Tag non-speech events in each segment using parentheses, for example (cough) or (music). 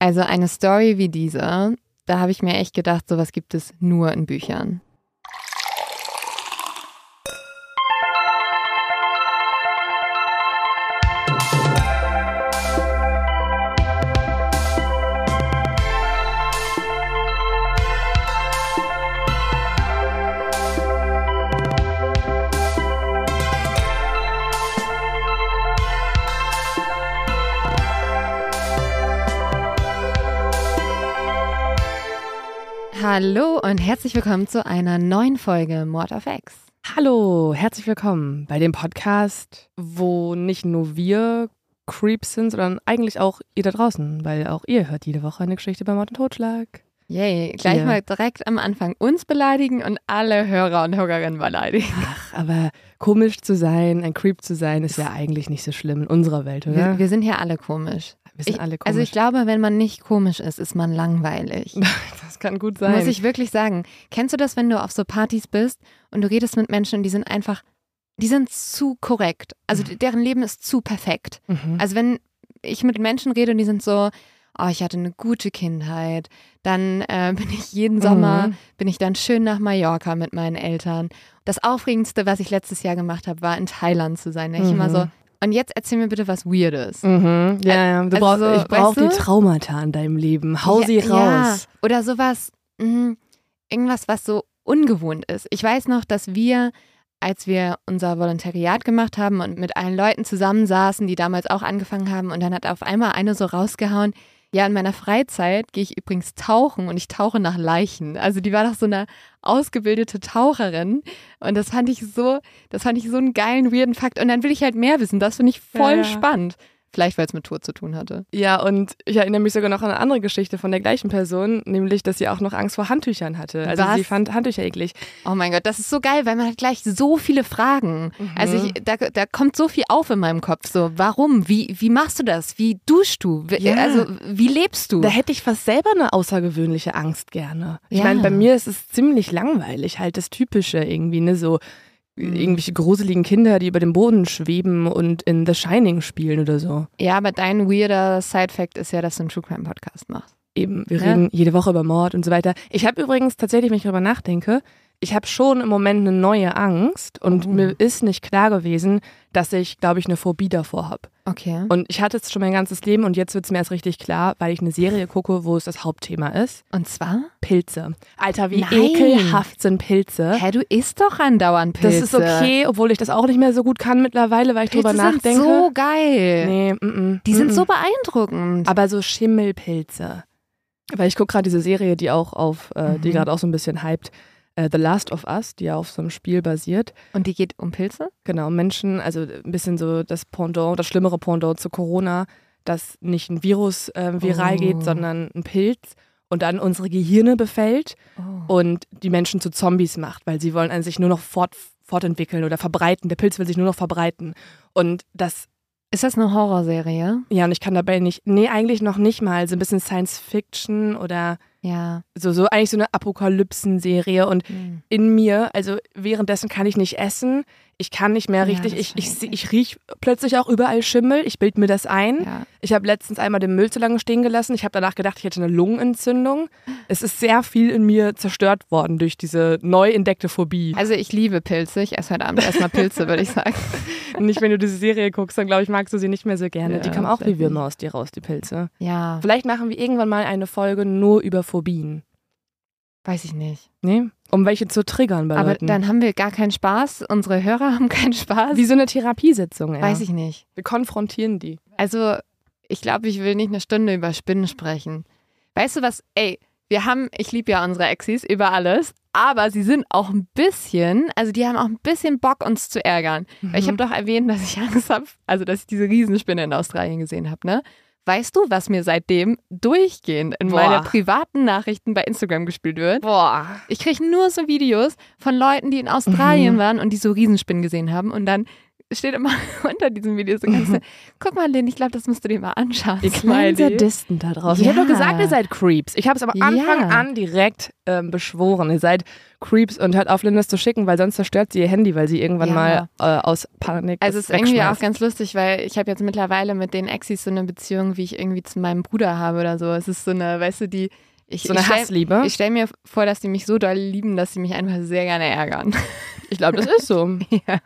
Also eine Story wie diese, da habe ich mir echt gedacht, sowas gibt es nur in Büchern. Hallo und herzlich willkommen zu einer neuen Folge Mord of X. Hallo, herzlich willkommen bei dem Podcast, wo nicht nur wir Creeps sind, sondern eigentlich auch ihr da draußen, weil auch ihr hört jede Woche eine Geschichte bei Mord und Totschlag. Yay, gleich Ja. mal direkt am Anfang uns beleidigen und alle Hörer und Hörerinnen beleidigen. Ach, aber komisch zu sein, ein Creep zu sein, ist ja eigentlich nicht so schlimm in unserer Welt, oder? Wir, wir sind hier alle komisch. Wir sind Ich, alle komisch. also ich glaube, wenn man nicht komisch ist, ist man langweilig. (laughs) das kann gut sein. Muss ich wirklich sagen. Kennst du das, wenn du auf so Partys bist und du redest mit Menschen, die sind einfach, die sind zu korrekt. Also deren Leben ist zu perfekt. mhm. Also wenn ich mit Menschen rede und die sind so, oh, ich hatte eine gute Kindheit, dann äh, (laughs) bin ich jeden Sommer, Mhm. bin ich dann schön nach Mallorca mit meinen Eltern. Das Aufregendste, was ich letztes Jahr gemacht habe, war in Thailand zu sein. Ich Mhm. immer so, und jetzt erzähl mir bitte was Weirdes. Mhm. Ja, ja. Du also brauchst, so, ich brauche weißt du? die Traumata in deinem Leben. Hau sie ja, raus. Ja. Oder sowas, mh, irgendwas, was so ungewohnt ist. Ich weiß noch, dass wir, als wir unser Volontariat gemacht haben und mit allen Leuten zusammensaßen, die damals auch angefangen haben, und dann hat auf einmal eine so rausgehauen, ja, in meiner Freizeit gehe ich übrigens tauchen und ich tauche nach Leichen. Also die war doch so eine ausgebildete Taucherin und das fand ich so, das fand ich so einen geilen, weirden Fakt. Und dann will ich halt mehr wissen. Das finde ich voll Ja, ja. spannend. Vielleicht, weil es mit Tod zu tun hatte. Ja, und ich erinnere mich sogar noch an eine andere Geschichte von der gleichen Person, nämlich, dass sie auch noch Angst vor Handtüchern hatte. Also Was? sie fand Handtücher eklig. Oh mein Gott, das ist so geil, weil man hat gleich so viele Fragen. Also ich, da, da kommt so viel auf in meinem Kopf. So, warum? Wie, wie machst du das? Wie duschst du? Wie, Ja. Also, wie lebst du? Da hätte ich fast selber eine außergewöhnliche Angst gerne. Ich Ja. meine, bei mir ist es ziemlich langweilig, halt das Typische irgendwie, ne, so Mhm. Irgendwelche gruseligen Kinder, die über dem Boden schweben und in The Shining spielen oder so. Ja, aber dein weirder Side-Fact ist ja, dass du einen True Crime Podcast machst. Eben, wir Ja. reden jede Woche über Mord und so weiter. Ich habe übrigens tatsächlich, wenn ich darüber nachdenke, ich habe schon im Moment eine neue Angst und Oh. mir ist nicht klar gewesen, dass ich, glaube ich, eine Phobie davor habe. Okay. Und ich hatte es schon mein ganzes Leben und jetzt wird es mir erst richtig klar, weil ich eine Serie gucke, wo es das Hauptthema ist. Und zwar? Pilze. Alter, wie Nein. ekelhaft sind Pilze. Hä, du isst doch andauernd Pilze. Das ist okay, obwohl ich das auch nicht mehr so gut kann mittlerweile, weil ich Pilze drüber sind nachdenke. so geil. nee, mm -mm, Die sind mm so beeindruckend. Aber so Schimmelpilze. Weil ich gucke gerade diese Serie, die auch auf, äh, die Mhm. gerade auch so ein bisschen hypt, äh, The Last of Us, die ja auf so einem Spiel basiert. Und die geht um Pilze? Genau, Menschen, also ein bisschen so das Pendant, das schlimmere Pendant zu Corona, dass nicht ein Virus äh, viral Oh. geht, sondern ein Pilz und dann unsere Gehirne befällt Oh. und die Menschen zu Zombies macht, weil sie wollen an sich nur noch fort, fortentwickeln oder verbreiten. Der Pilz will sich nur noch verbreiten. Und das, Ist das eine Horrorserie? ja, und ich kann dabei nicht, nee, eigentlich noch nicht mal, so ein bisschen Science Fiction oder Ja. so, so eigentlich so eine Apokalypsen-Serie und Hm. in mir, also währenddessen kann ich nicht essen, ich kann nicht mehr Ja, richtig, das ich, ich, ich. ich riech plötzlich auch überall Schimmel, ich bild mir das ein. Ja. Ich habe letztens einmal den Müll zu lange stehen gelassen, ich habe danach gedacht, ich hätte eine Lungenentzündung. Es ist sehr viel in mir zerstört worden durch diese neu entdeckte Phobie. Also ich liebe Pilze. Ich esse heute Abend erstmal Pilze, würde ich sagen. (laughs) nicht, wenn du diese Serie guckst, dann glaube ich, magst du sie nicht mehr so gerne. Ja, die kommen auch wie Würmer aus dir raus, die Pilze. Ja, Vielleicht machen wir irgendwann mal eine Folge nur über Phobien. Weiß ich nicht. Nee? Um welche zu triggern bei Aber Leuten. dann haben wir gar keinen Spaß. Unsere Hörer haben keinen Spaß. wie so eine Therapiesitzung, ja. Weiß ich nicht. Wir konfrontieren die. Also, ich glaube, ich will nicht eine Stunde über Spinnen sprechen. Weißt du was? Ey, wir haben, ich liebe ja unsere Exis über alles, aber sie sind auch ein bisschen, also die haben auch ein bisschen Bock, uns zu ärgern. Weil ich habe doch erwähnt, dass ich Angst habe, also dass ich diese Riesenspinne in Australien gesehen habe, ne? Weißt du, was mir seitdem durchgehend in Boah. meine privaten Nachrichten bei Instagram gespielt wird? Boah. Ich kriege nur so Videos von Leuten, die in Australien waren und die so Riesenspinnen gesehen haben und dann steht immer (laughs) unter diesem Video so ganz, guck mal, Lynn, ich glaube, das musst du dir mal anschauen. Ihr kleinen. Sadisten da draußen. Ja. Ich habe doch gesagt, ihr seid Creeps. Ich habe es am Ja. Anfang an direkt ähm, beschworen. Ihr seid Creeps und hört auf, Lynn das zu schicken, weil sonst zerstört sie ihr Handy, weil sie irgendwann Ja. mal äh, aus Panik Also es ist irgendwie auch ganz lustig, weil ich habe jetzt mittlerweile mit den Exis so eine Beziehung, wie ich irgendwie zu meinem Bruder habe oder so. Es ist so eine, weißt du, die ich, so eine ich stell, Hassliebe. Ich stelle mir vor, dass die mich so doll lieben, dass sie mich einfach sehr gerne ärgern. Ich glaube, das ist so. (laughs) ja.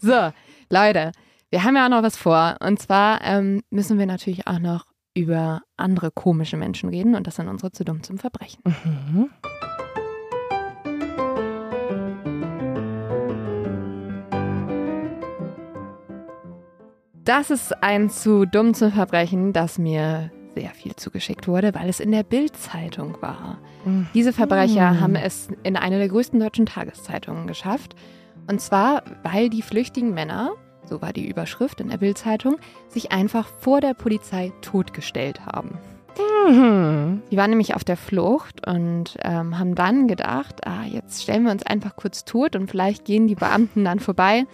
So, Leute, wir haben ja auch noch was vor. Und zwar ähm, müssen wir natürlich auch noch über andere komische Menschen reden und das sind unsere zu dumm zum Verbrechen. Mhm. Das ist ein zu dumm zum Verbrechen, das mir sehr viel zugeschickt wurde, weil es in der Bild-Zeitung war. Diese Verbrecher Mhm. haben es in eine der größten deutschen Tageszeitungen geschafft. Und zwar, weil die flüchtigen Männer, so war die Überschrift in der Bild-Zeitung, sich einfach vor der Polizei totgestellt haben. Mhm. Die waren nämlich auf der Flucht und ähm, haben dann gedacht, ah, jetzt stellen wir uns einfach kurz tot und vielleicht gehen die Beamten dann vorbei.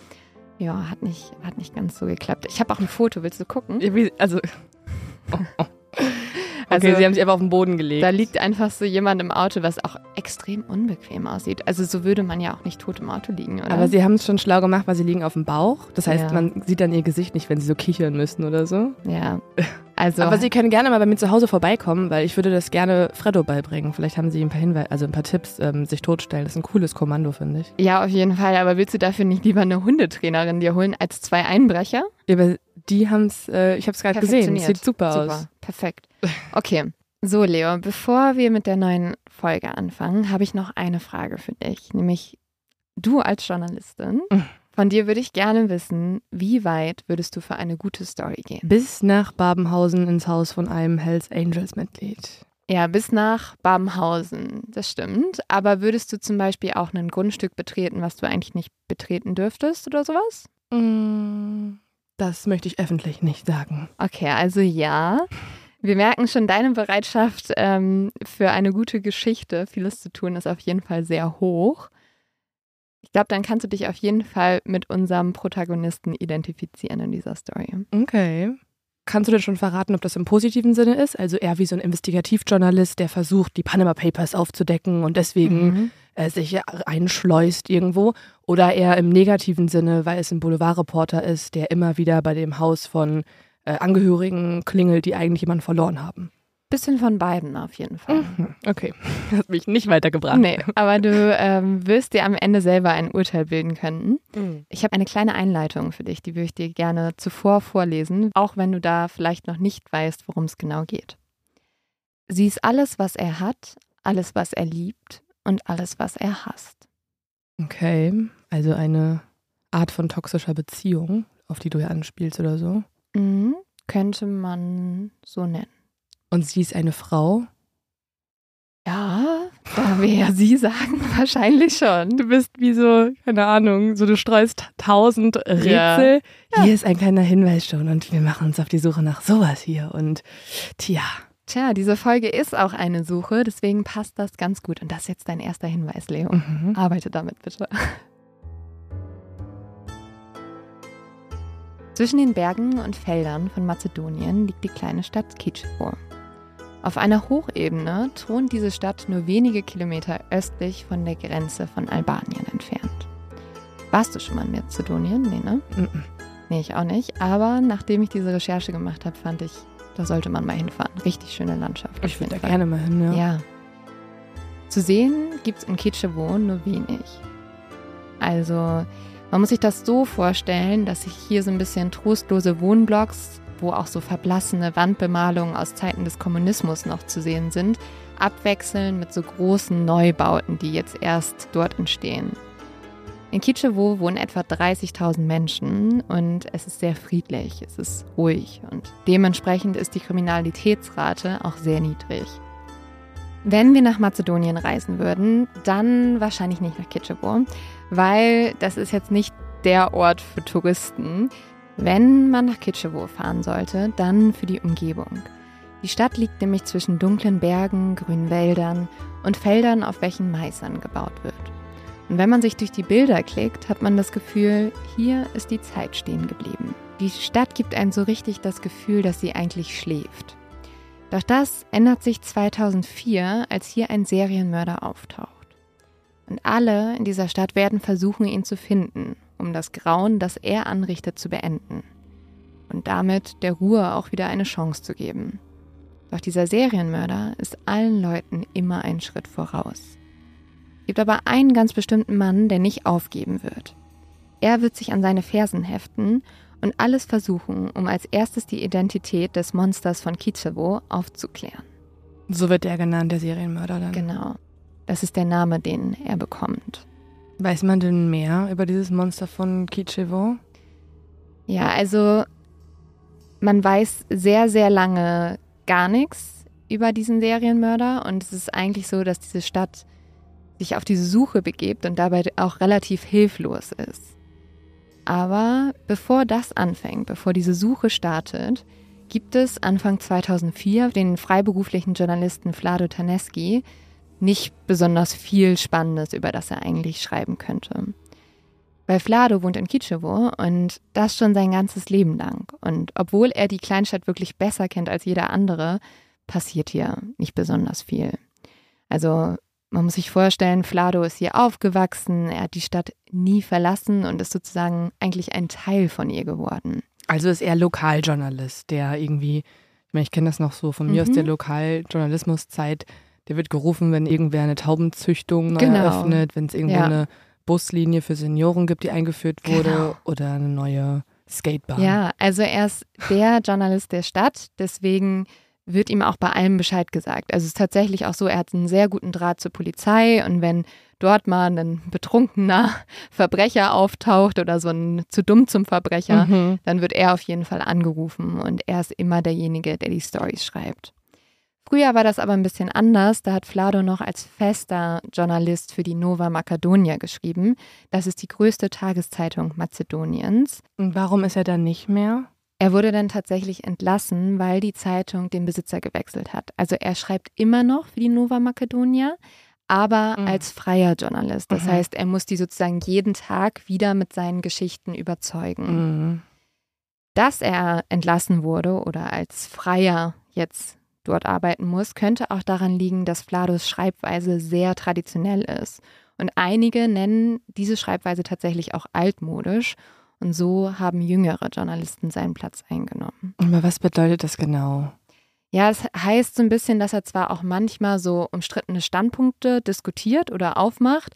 Ja, hat nicht, hat nicht ganz so geklappt. Ich habe auch ein Foto, willst du gucken? Also. (laughs) Oh, oh. Also- Okay, sie haben sich einfach auf den Boden gelegt. Da liegt einfach so jemand im Auto, was auch extrem unbequem aussieht. Also so würde man ja auch nicht tot im Auto liegen, oder? Aber sie haben es schon schlau gemacht, weil sie liegen auf dem Bauch. Das heißt, Ja. man sieht dann ihr Gesicht nicht, wenn sie so kichern müssen oder so. ja. Also Aber sie können gerne mal bei mir zu Hause vorbeikommen, weil ich würde das gerne Freddo beibringen. Vielleicht haben sie ein paar Hinweise, also ein paar Tipps, ähm, sich totstellen. Das ist ein cooles Kommando, finde ich. ja, auf jeden Fall. Aber willst du dafür nicht lieber eine Hundetrainerin dir holen als zwei Einbrecher? Ja, aber die haben es, äh, ich habe es gerade gesehen. Sieht super, Super, aus. Perfekt. Okay, so Leo, bevor wir mit der neuen Folge anfangen, habe ich noch eine Frage für dich. Nämlich, du als Journalistin, (laughs) von dir würde ich gerne wissen, wie weit würdest du für eine gute Story gehen? Bis nach Babenhausen ins Haus von einem Hells Angels Mitglied. Ja, bis nach Babenhausen, das stimmt. Aber würdest du zum Beispiel auch ein Grundstück betreten, was du eigentlich nicht betreten dürftest oder sowas? Mm, Das möchte ich öffentlich nicht sagen. Okay, also ja. Wir merken schon, deine Bereitschaft ähm, für eine gute Geschichte, vieles zu tun, ist auf jeden Fall sehr hoch. Ich glaube, dann kannst du dich auf jeden Fall mit unserem Protagonisten identifizieren in dieser Story. Okay. Kannst du denn schon verraten, ob das im positiven Sinne ist? Also eher wie so ein Investigativjournalist, der versucht, die Panama Papers aufzudecken und deswegen Mhm. Äh, sich einschleust irgendwo. Oder eher im negativen Sinne, weil es ein Boulevardreporter ist, der immer wieder bei dem Haus von äh, Angehörigen klingelt, die eigentlich jemanden verloren haben. Bisschen von beiden auf jeden Fall. Mhm. Okay, (laughs) hat mich nicht weitergebracht. Nee, aber du ähm, wirst dir am Ende selber ein Urteil bilden können. Mhm. Ich habe eine kleine Einleitung für dich, die würde ich dir gerne zuvor vorlesen, auch wenn du da vielleicht noch nicht weißt, worum es genau geht. Sie ist alles, was er hat, alles, was er liebt und alles, was er hasst. Okay, also eine Art von toxischer Beziehung, auf die du ja anspielst oder so. Mhm, könnte man so nennen. Und sie ist eine Frau. Ja, da wir ja sie sagen, (laughs) wahrscheinlich schon. Du bist wie so, keine Ahnung, so du streust tausend Rätsel. Ja. Hier ist ein kleiner Hinweis schon und wir machen uns auf die Suche nach sowas hier. Und tja, Tja, diese Folge ist auch eine Suche, deswegen passt das ganz gut. Und das ist jetzt dein erster Hinweis, Leo. mhm. Arbeite damit bitte. Zwischen den Bergen und Feldern von Mazedonien liegt die kleine Stadt Kitschewo. Auf einer Hochebene thront diese Stadt nur wenige Kilometer östlich von der Grenze von Albanien entfernt. Warst du schon mal in Mazedonien? Nee, ne? Mhm. Nee, ich auch nicht. Aber nachdem ich diese Recherche gemacht habe, fand ich, da sollte man mal hinfahren. Richtig schöne Landschaft. ich würde da Fall. gerne mal hin. Ja. Ja. Zu sehen gibt es in Kitschewo nur wenig. Also, man muss sich das so vorstellen, dass sich hier so ein bisschen trostlose Wohnblocks, wo auch so verblassene Wandbemalungen aus Zeiten des Kommunismus noch zu sehen sind, abwechseln mit so großen Neubauten, die jetzt erst dort entstehen. In Kitschewo wohnen etwa 30.000 Menschen und es ist sehr friedlich, es ist ruhig und dementsprechend ist die Kriminalitätsrate auch sehr niedrig. Wenn wir nach Mazedonien reisen würden, dann wahrscheinlich nicht nach Kitschewo, weil das ist jetzt nicht der Ort für Touristen. Wenn man nach Kitschewo fahren sollte, dann für die Umgebung. Die Stadt liegt nämlich zwischen dunklen Bergen, grünen Wäldern und Feldern, auf welchen Mais angebaut wird. Und wenn man sich durch die Bilder klickt, hat man das Gefühl, hier ist die Zeit stehen geblieben. Die Stadt gibt einem so richtig das Gefühl, dass sie eigentlich schläft. Doch das ändert sich 2004, als hier ein Serienmörder auftaucht. Und alle in dieser Stadt werden versuchen, ihn zu finden, um das Grauen, das er anrichtet, zu beenden. Und damit der Ruhe auch wieder eine Chance zu geben. Doch dieser Serienmörder ist allen Leuten immer einen Schritt voraus. Es gibt aber einen ganz bestimmten Mann, der nicht aufgeben wird. Er wird sich an seine Fersen heften und alles versuchen, um als erstes die Identität des Monsters von Kitschewo aufzuklären. So wird er genannt, der Serienmörder dann. Genau. Das ist der Name, den er bekommt. Weiß man denn mehr über dieses Monster von Kitschewo? Ja, also man weiß sehr, sehr lange gar nichts über diesen Serienmörder und es ist eigentlich so, dass diese Stadt sich auf diese Suche begibt und dabei auch relativ hilflos ist. Aber bevor das anfängt, bevor diese Suche startet, gibt es Anfang 2004 den freiberuflichen Journalisten Vlado Taneski nicht besonders viel Spannendes, über das er eigentlich schreiben könnte. Weil Vlado wohnt in Kitschewo und das schon sein ganzes Leben lang. Und obwohl er die Kleinstadt wirklich besser kennt als jeder andere, passiert hier nicht besonders viel. Also man muss sich vorstellen, Flado ist hier aufgewachsen, er hat die Stadt nie verlassen und ist sozusagen eigentlich ein Teil von ihr geworden. Also ist er Lokaljournalist, der irgendwie, ich meine, ich kenne das noch so von mir aus der mhm. Lokaljournalismuszeit, der wird gerufen, wenn irgendwer eine Taubenzüchtung neu genau. eröffnet, wenn es irgendwo ja. eine Buslinie für Senioren gibt, die eingeführt wurde genau. oder eine neue Skatebahn. Ja, also er ist der Journalist der Stadt, deswegen wird ihm auch bei allem Bescheid gesagt. Also es ist tatsächlich auch so, er hat einen sehr guten Draht zur Polizei und wenn dort mal ein betrunkener (laughs) Verbrecher auftaucht oder so ein zu dumm zum Verbrecher, mhm. dann wird er auf jeden Fall angerufen und er ist immer derjenige, der die Stories schreibt. Früher war das aber ein bisschen anders. Da hat Flado noch als fester Journalist für die Nova Macedonia geschrieben. Das ist die größte Tageszeitung Mazedoniens. Und warum ist er dann nicht mehr? Er wurde dann tatsächlich entlassen, weil die Zeitung den Besitzer gewechselt hat. Also er schreibt immer noch für die Nova Macedonia, aber mhm. als freier Journalist. Das mhm. heißt, er muss die sozusagen jeden Tag wieder mit seinen Geschichten überzeugen. Mhm. Dass er entlassen wurde oder als Freier jetzt dort arbeiten muss, könnte auch daran liegen, dass Flados Schreibweise sehr traditionell ist. Und einige nennen diese Schreibweise tatsächlich auch altmodisch und so haben jüngere Journalisten seinen Platz eingenommen. Aber was bedeutet das genau? Ja, es heißt so ein bisschen, dass er zwar auch manchmal so umstrittene Standpunkte diskutiert oder aufmacht,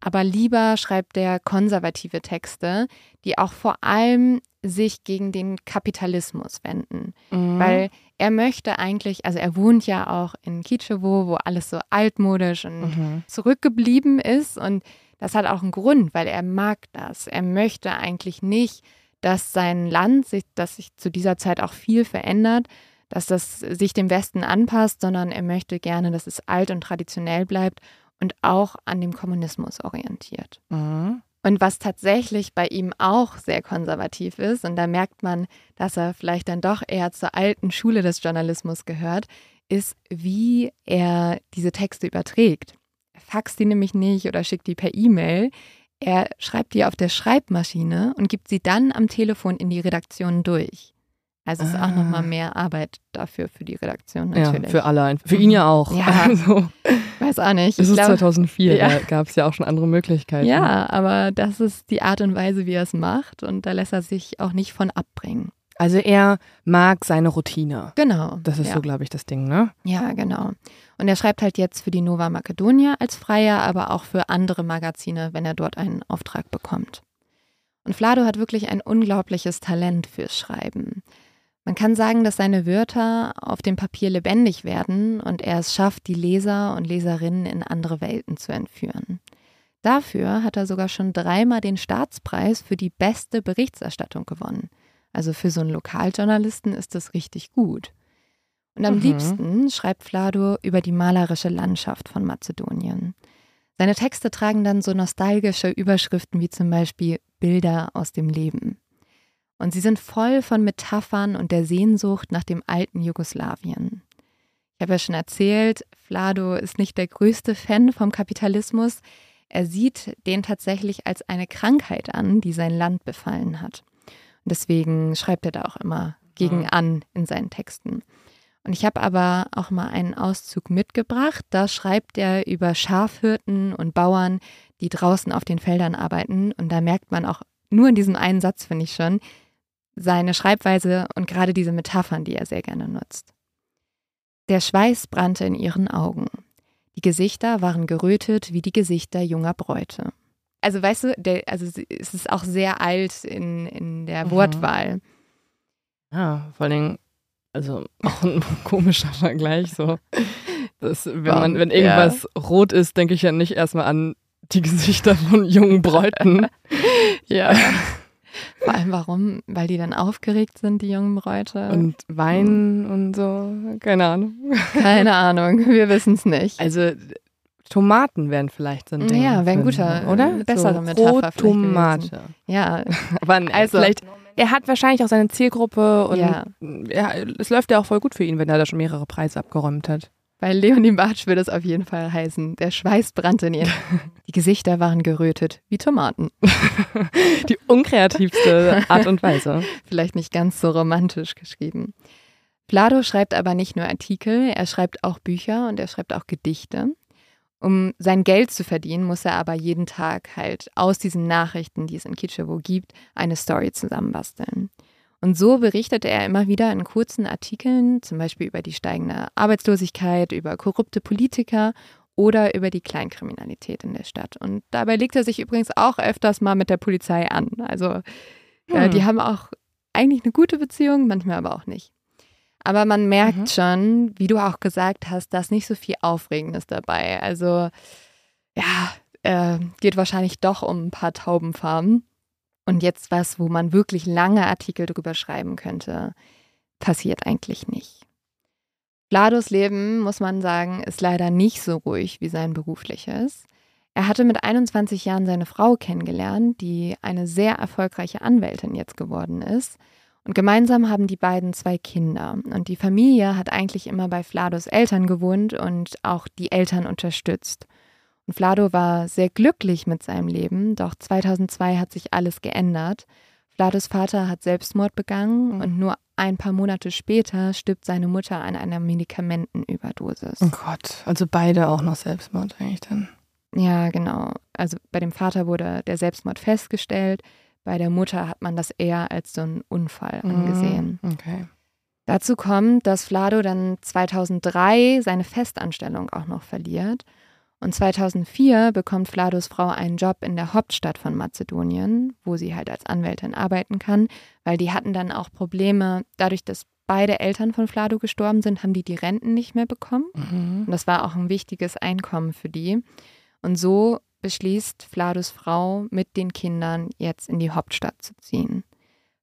aber lieber schreibt er konservative Texte, die auch vor allem sich gegen den Kapitalismus wenden. Mhm. Weil er möchte eigentlich, also er wohnt ja auch in Kitschewo, wo alles so altmodisch und mhm. zurückgeblieben ist und das hat auch einen Grund, weil er mag das. Er möchte eigentlich nicht, dass sein Land sich, dass sich zu dieser Zeit auch viel verändert, dass das sich dem Westen anpasst, sondern er möchte gerne, dass es alt und traditionell bleibt und auch an dem Kommunismus orientiert. Mhm. Und was tatsächlich bei ihm auch sehr konservativ ist, und da merkt man, dass er vielleicht dann doch eher zur alten Schule des Journalismus gehört, ist, wie er diese Texte überträgt faxt die nämlich nicht oder schickt die per E-Mail. Er schreibt die auf der Schreibmaschine und gibt sie dann am Telefon in die Redaktion durch. Also es ist ah. auch nochmal mehr Arbeit dafür für die Redaktion natürlich. Ja, für alle. Für ihn ja auch. Ja, (laughs) also, weiß auch nicht. Es ist glaub, 2004, ja. da gab es ja auch schon andere Möglichkeiten. Ja, aber das ist die Art und Weise, wie er es macht und da lässt er sich auch nicht von abbringen. Also er mag seine Routine. Genau. Das ist ja. so, glaube ich, das Ding, ne? Ja, genau. Und er schreibt halt jetzt für die Nova Macedonia als Freier, aber auch für andere Magazine, wenn er dort einen Auftrag bekommt. Und Flado hat wirklich ein unglaubliches Talent fürs Schreiben. Man kann sagen, dass seine Wörter auf dem Papier lebendig werden und er es schafft, die Leser und Leserinnen in andere Welten zu entführen. Dafür hat er sogar schon dreimal den Staatspreis für die beste Berichterstattung gewonnen. Also für so einen Lokaljournalisten ist das richtig gut. Und am mhm. liebsten schreibt Flado über die malerische Landschaft von Mazedonien. Seine Texte tragen dann so nostalgische Überschriften wie zum Beispiel Bilder aus dem Leben. Und sie sind voll von Metaphern und der Sehnsucht nach dem alten Jugoslawien. Ich habe ja schon erzählt, Flado ist nicht der größte Fan vom Kapitalismus. Er sieht den tatsächlich als eine Krankheit an, die sein Land befallen hat. Deswegen schreibt er da auch immer gegen an in seinen Texten. Und ich habe aber auch mal einen Auszug mitgebracht. Da schreibt er über Schafhirten und Bauern, die draußen auf den Feldern arbeiten. Und da merkt man auch nur in diesem einen Satz, finde ich schon, seine Schreibweise und gerade diese Metaphern, die er sehr gerne nutzt. Der Schweiß brannte in ihren Augen. Die Gesichter waren gerötet wie die Gesichter junger Bräute. Also weißt du, der, also es ist auch sehr alt in, in der mhm. Wortwahl. Ja, vor allem, also (laughs) auch ein komischer Vergleich. So. Das, wenn, man, wenn irgendwas ja. rot ist, denke ich ja nicht erstmal an die Gesichter von jungen Bräuten. (laughs) ja. (laughs) Vor allem warum? Weil die dann aufgeregt sind, die jungen Bräute. Und weinen und so. Keine Ahnung. Keine Ahnung. Wir wissen es nicht. Also Tomaten wären vielleicht so ein Ding. Ja, wäre ein guter, oder? Eine bessere so, Metapher. Tomate. Ja. (laughs) Aber also, vielleicht, er hat wahrscheinlich auch seine Zielgruppe und ja. er, es läuft ja auch voll gut für ihn, wenn er da schon mehrere Preise abgeräumt hat. Bei Leonie Bartsch würde es auf jeden Fall heißen, der Schweiß brannte in ihr. (laughs) Die Gesichter waren gerötet, wie Tomaten. (laughs) Die unkreativste Art und Weise. Vielleicht nicht ganz so romantisch geschrieben. Plado schreibt aber nicht nur Artikel, er schreibt auch Bücher und er schreibt auch Gedichte. Um sein Geld zu verdienen, muss er aber jeden Tag halt aus diesen Nachrichten, die es in Kitschewo gibt, eine Story zusammenbasteln. Und so berichtete er immer wieder in kurzen Artikeln, zum Beispiel über die steigende Arbeitslosigkeit, über korrupte Politiker oder über die Kleinkriminalität in der Stadt. Und dabei legt er sich übrigens auch öfters mal mit der Polizei an. Also hm. äh, die haben auch eigentlich eine gute Beziehung, manchmal aber auch nicht. Aber man merkt mhm. schon, wie du auch gesagt hast, dass nicht so viel Aufregendes dabei. Also ja, äh, geht wahrscheinlich doch um ein paar Taubenfarmen. Und jetzt was, wo man wirklich lange Artikel drüber schreiben könnte, passiert eigentlich nicht. Vlados Leben, muss man sagen, ist leider nicht so ruhig wie sein berufliches. Er hatte mit 21 Jahren seine Frau kennengelernt, die eine sehr erfolgreiche Anwältin jetzt geworden ist. Und gemeinsam haben die beiden zwei Kinder. Und die Familie hat eigentlich immer bei Flados Eltern gewohnt und auch die Eltern unterstützt. Und Flado war sehr glücklich mit seinem Leben, doch 2002 hat sich alles geändert. Flados Vater hat Selbstmord begangen und nur ein paar Monate später stirbt seine Mutter an einer Medikamentenüberdosis. Oh Gott, also beide auch noch Selbstmord eigentlich dann. Ja, genau. Also bei dem Vater wurde der Selbstmord festgestellt. Bei der Mutter hat man das eher als so einen Unfall mhm. angesehen. Okay. Dazu kommt, dass Flado dann 2003 seine Festanstellung auch noch verliert. Und 2004 bekommt Flados Frau einen Job in der Hauptstadt von Mazedonien, wo sie halt als Anwältin arbeiten kann, weil die hatten dann auch Probleme, dadurch, dass beide Eltern von Flado gestorben sind, haben die die Renten nicht mehr bekommen. Mhm. Und das war auch ein wichtiges Einkommen für die. Und so beschließt Flados Frau mit den Kindern jetzt in die Hauptstadt zu ziehen.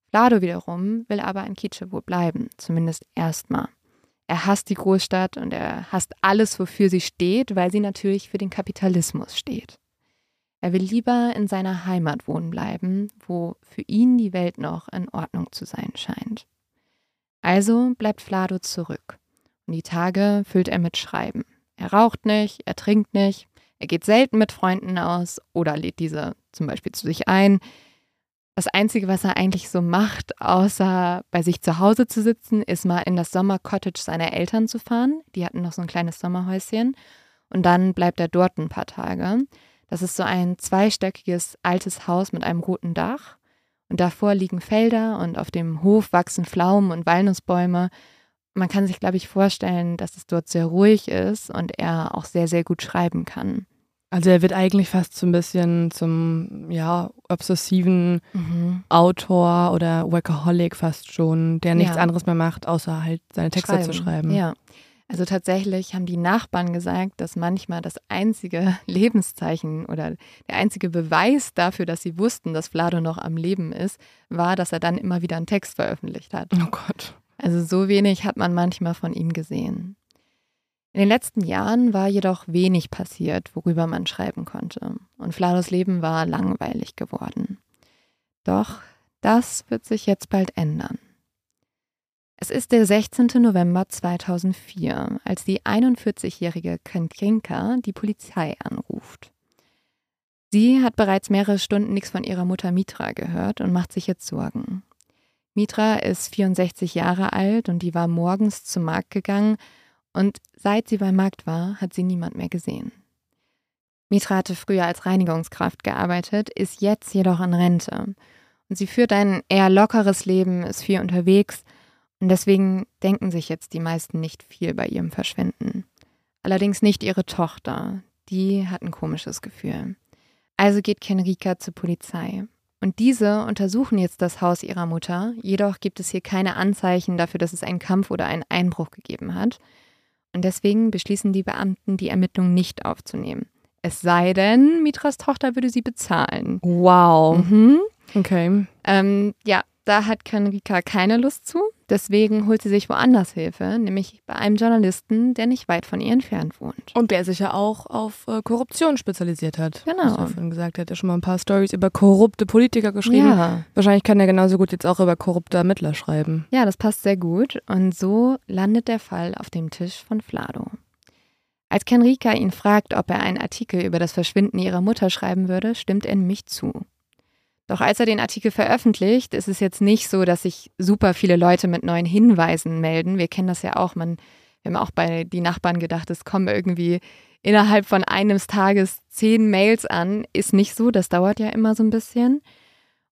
Flado wiederum will aber in Kitschewo bleiben, zumindest erstmal. Er hasst die Großstadt und er hasst alles, wofür sie steht, weil sie natürlich für den Kapitalismus steht. Er will lieber in seiner Heimat wohnen bleiben, wo für ihn die Welt noch in Ordnung zu sein scheint. Also bleibt Flado zurück und die Tage füllt er mit Schreiben. Er raucht nicht, er trinkt nicht, er geht selten mit Freunden aus oder lädt diese zum Beispiel zu sich ein. Das Einzige, was er eigentlich so macht, außer bei sich zu Hause zu sitzen, ist mal in das Sommercottage seiner Eltern zu fahren. Die hatten noch so ein kleines Sommerhäuschen. Und dann bleibt er dort ein paar Tage. Das ist so ein zweistöckiges altes Haus mit einem roten Dach. Und davor liegen Felder und auf dem Hof wachsen Pflaumen und Walnussbäume man kann sich, glaube ich, vorstellen, dass es dort sehr ruhig ist und er auch sehr, sehr gut schreiben kann. Also er wird eigentlich fast so ein bisschen zum, ja, obsessiven mhm. Autor oder Workaholic fast schon, der nichts ja. anderes mehr macht, außer halt seine Texte schreiben. zu schreiben. Ja. Also tatsächlich haben die Nachbarn gesagt, dass manchmal das einzige (laughs) Lebenszeichen oder der einzige Beweis dafür, dass sie wussten, dass Vlado noch am Leben ist, war, dass er dann immer wieder einen Text veröffentlicht hat. Oh Gott. Also so wenig hat man manchmal von ihm gesehen. In den letzten Jahren war jedoch wenig passiert, worüber man schreiben konnte. Und Flados Leben war langweilig geworden. Doch das wird sich jetzt bald ändern. Es ist der 16. November 2004, als die 41-jährige Kentrinka die Polizei anruft. Sie hat bereits mehrere Stunden nichts von ihrer Mutter Mitra gehört und macht sich jetzt Sorgen. Mitra ist 64 Jahre alt und die war morgens zum Markt gegangen und seit sie beim Markt war, hat sie niemand mehr gesehen. Mitra hatte früher als Reinigungskraft gearbeitet, ist jetzt jedoch in Rente. Und sie führt ein eher lockeres Leben, ist viel unterwegs und deswegen denken sich jetzt die meisten nicht viel bei ihrem Verschwinden. Allerdings nicht ihre Tochter, die hat ein komisches Gefühl. Also geht Kenrika zur Polizei. Und diese untersuchen jetzt das Haus ihrer Mutter, jedoch gibt es hier keine Anzeichen dafür, dass es einen Kampf oder einen Einbruch gegeben hat. Und deswegen beschließen die Beamten, die Ermittlungen nicht aufzunehmen. Es sei denn, Mitras Tochter würde sie bezahlen. Wow. Mhm. Okay. Ähm, ja, da hat Kanrika keine Lust zu. Deswegen holt sie sich woanders Hilfe, nämlich bei einem Journalisten, der nicht weit von ihr entfernt wohnt. Und der sich ja auch auf äh, Korruption spezialisiert hat. Genau. Was er gesagt hat. Er schon mal ein paar Stories über korrupte Politiker geschrieben. Ja. Wahrscheinlich kann er genauso gut jetzt auch über korrupte Ermittler schreiben. Ja, das passt sehr gut. Und so landet der Fall auf dem Tisch von Flado. Als Kenrika ihn fragt, ob er einen Artikel über das Verschwinden ihrer Mutter schreiben würde, stimmt er nämlich zu. Doch als er den Artikel veröffentlicht, ist es jetzt nicht so, dass sich super viele Leute mit neuen Hinweisen melden. Wir kennen das ja auch. Man, wir haben auch bei die Nachbarn gedacht, es kommen irgendwie innerhalb von eines Tages zehn Mails an. Ist nicht so, das dauert ja immer so ein bisschen.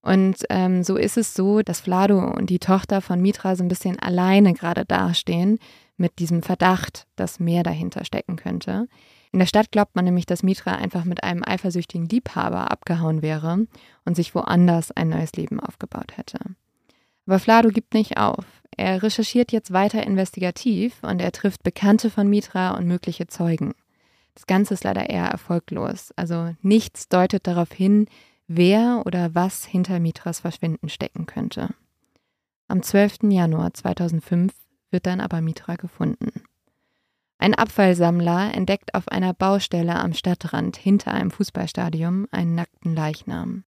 Und ähm, so ist es so, dass Vlado und die Tochter von Mitra so ein bisschen alleine gerade dastehen mit diesem Verdacht, dass mehr dahinter stecken könnte. In der Stadt glaubt man nämlich, dass Mitra einfach mit einem eifersüchtigen Liebhaber abgehauen wäre und sich woanders ein neues Leben aufgebaut hätte. Aber Flado gibt nicht auf. Er recherchiert jetzt weiter investigativ und er trifft Bekannte von Mitra und mögliche Zeugen. Das Ganze ist leider eher erfolglos. Also nichts deutet darauf hin, wer oder was hinter Mitras Verschwinden stecken könnte. Am 12. Januar 2005 wird dann aber Mitra gefunden. Ein Abfallsammler entdeckt auf einer Baustelle am Stadtrand hinter einem Fußballstadion einen nackten Leichnam.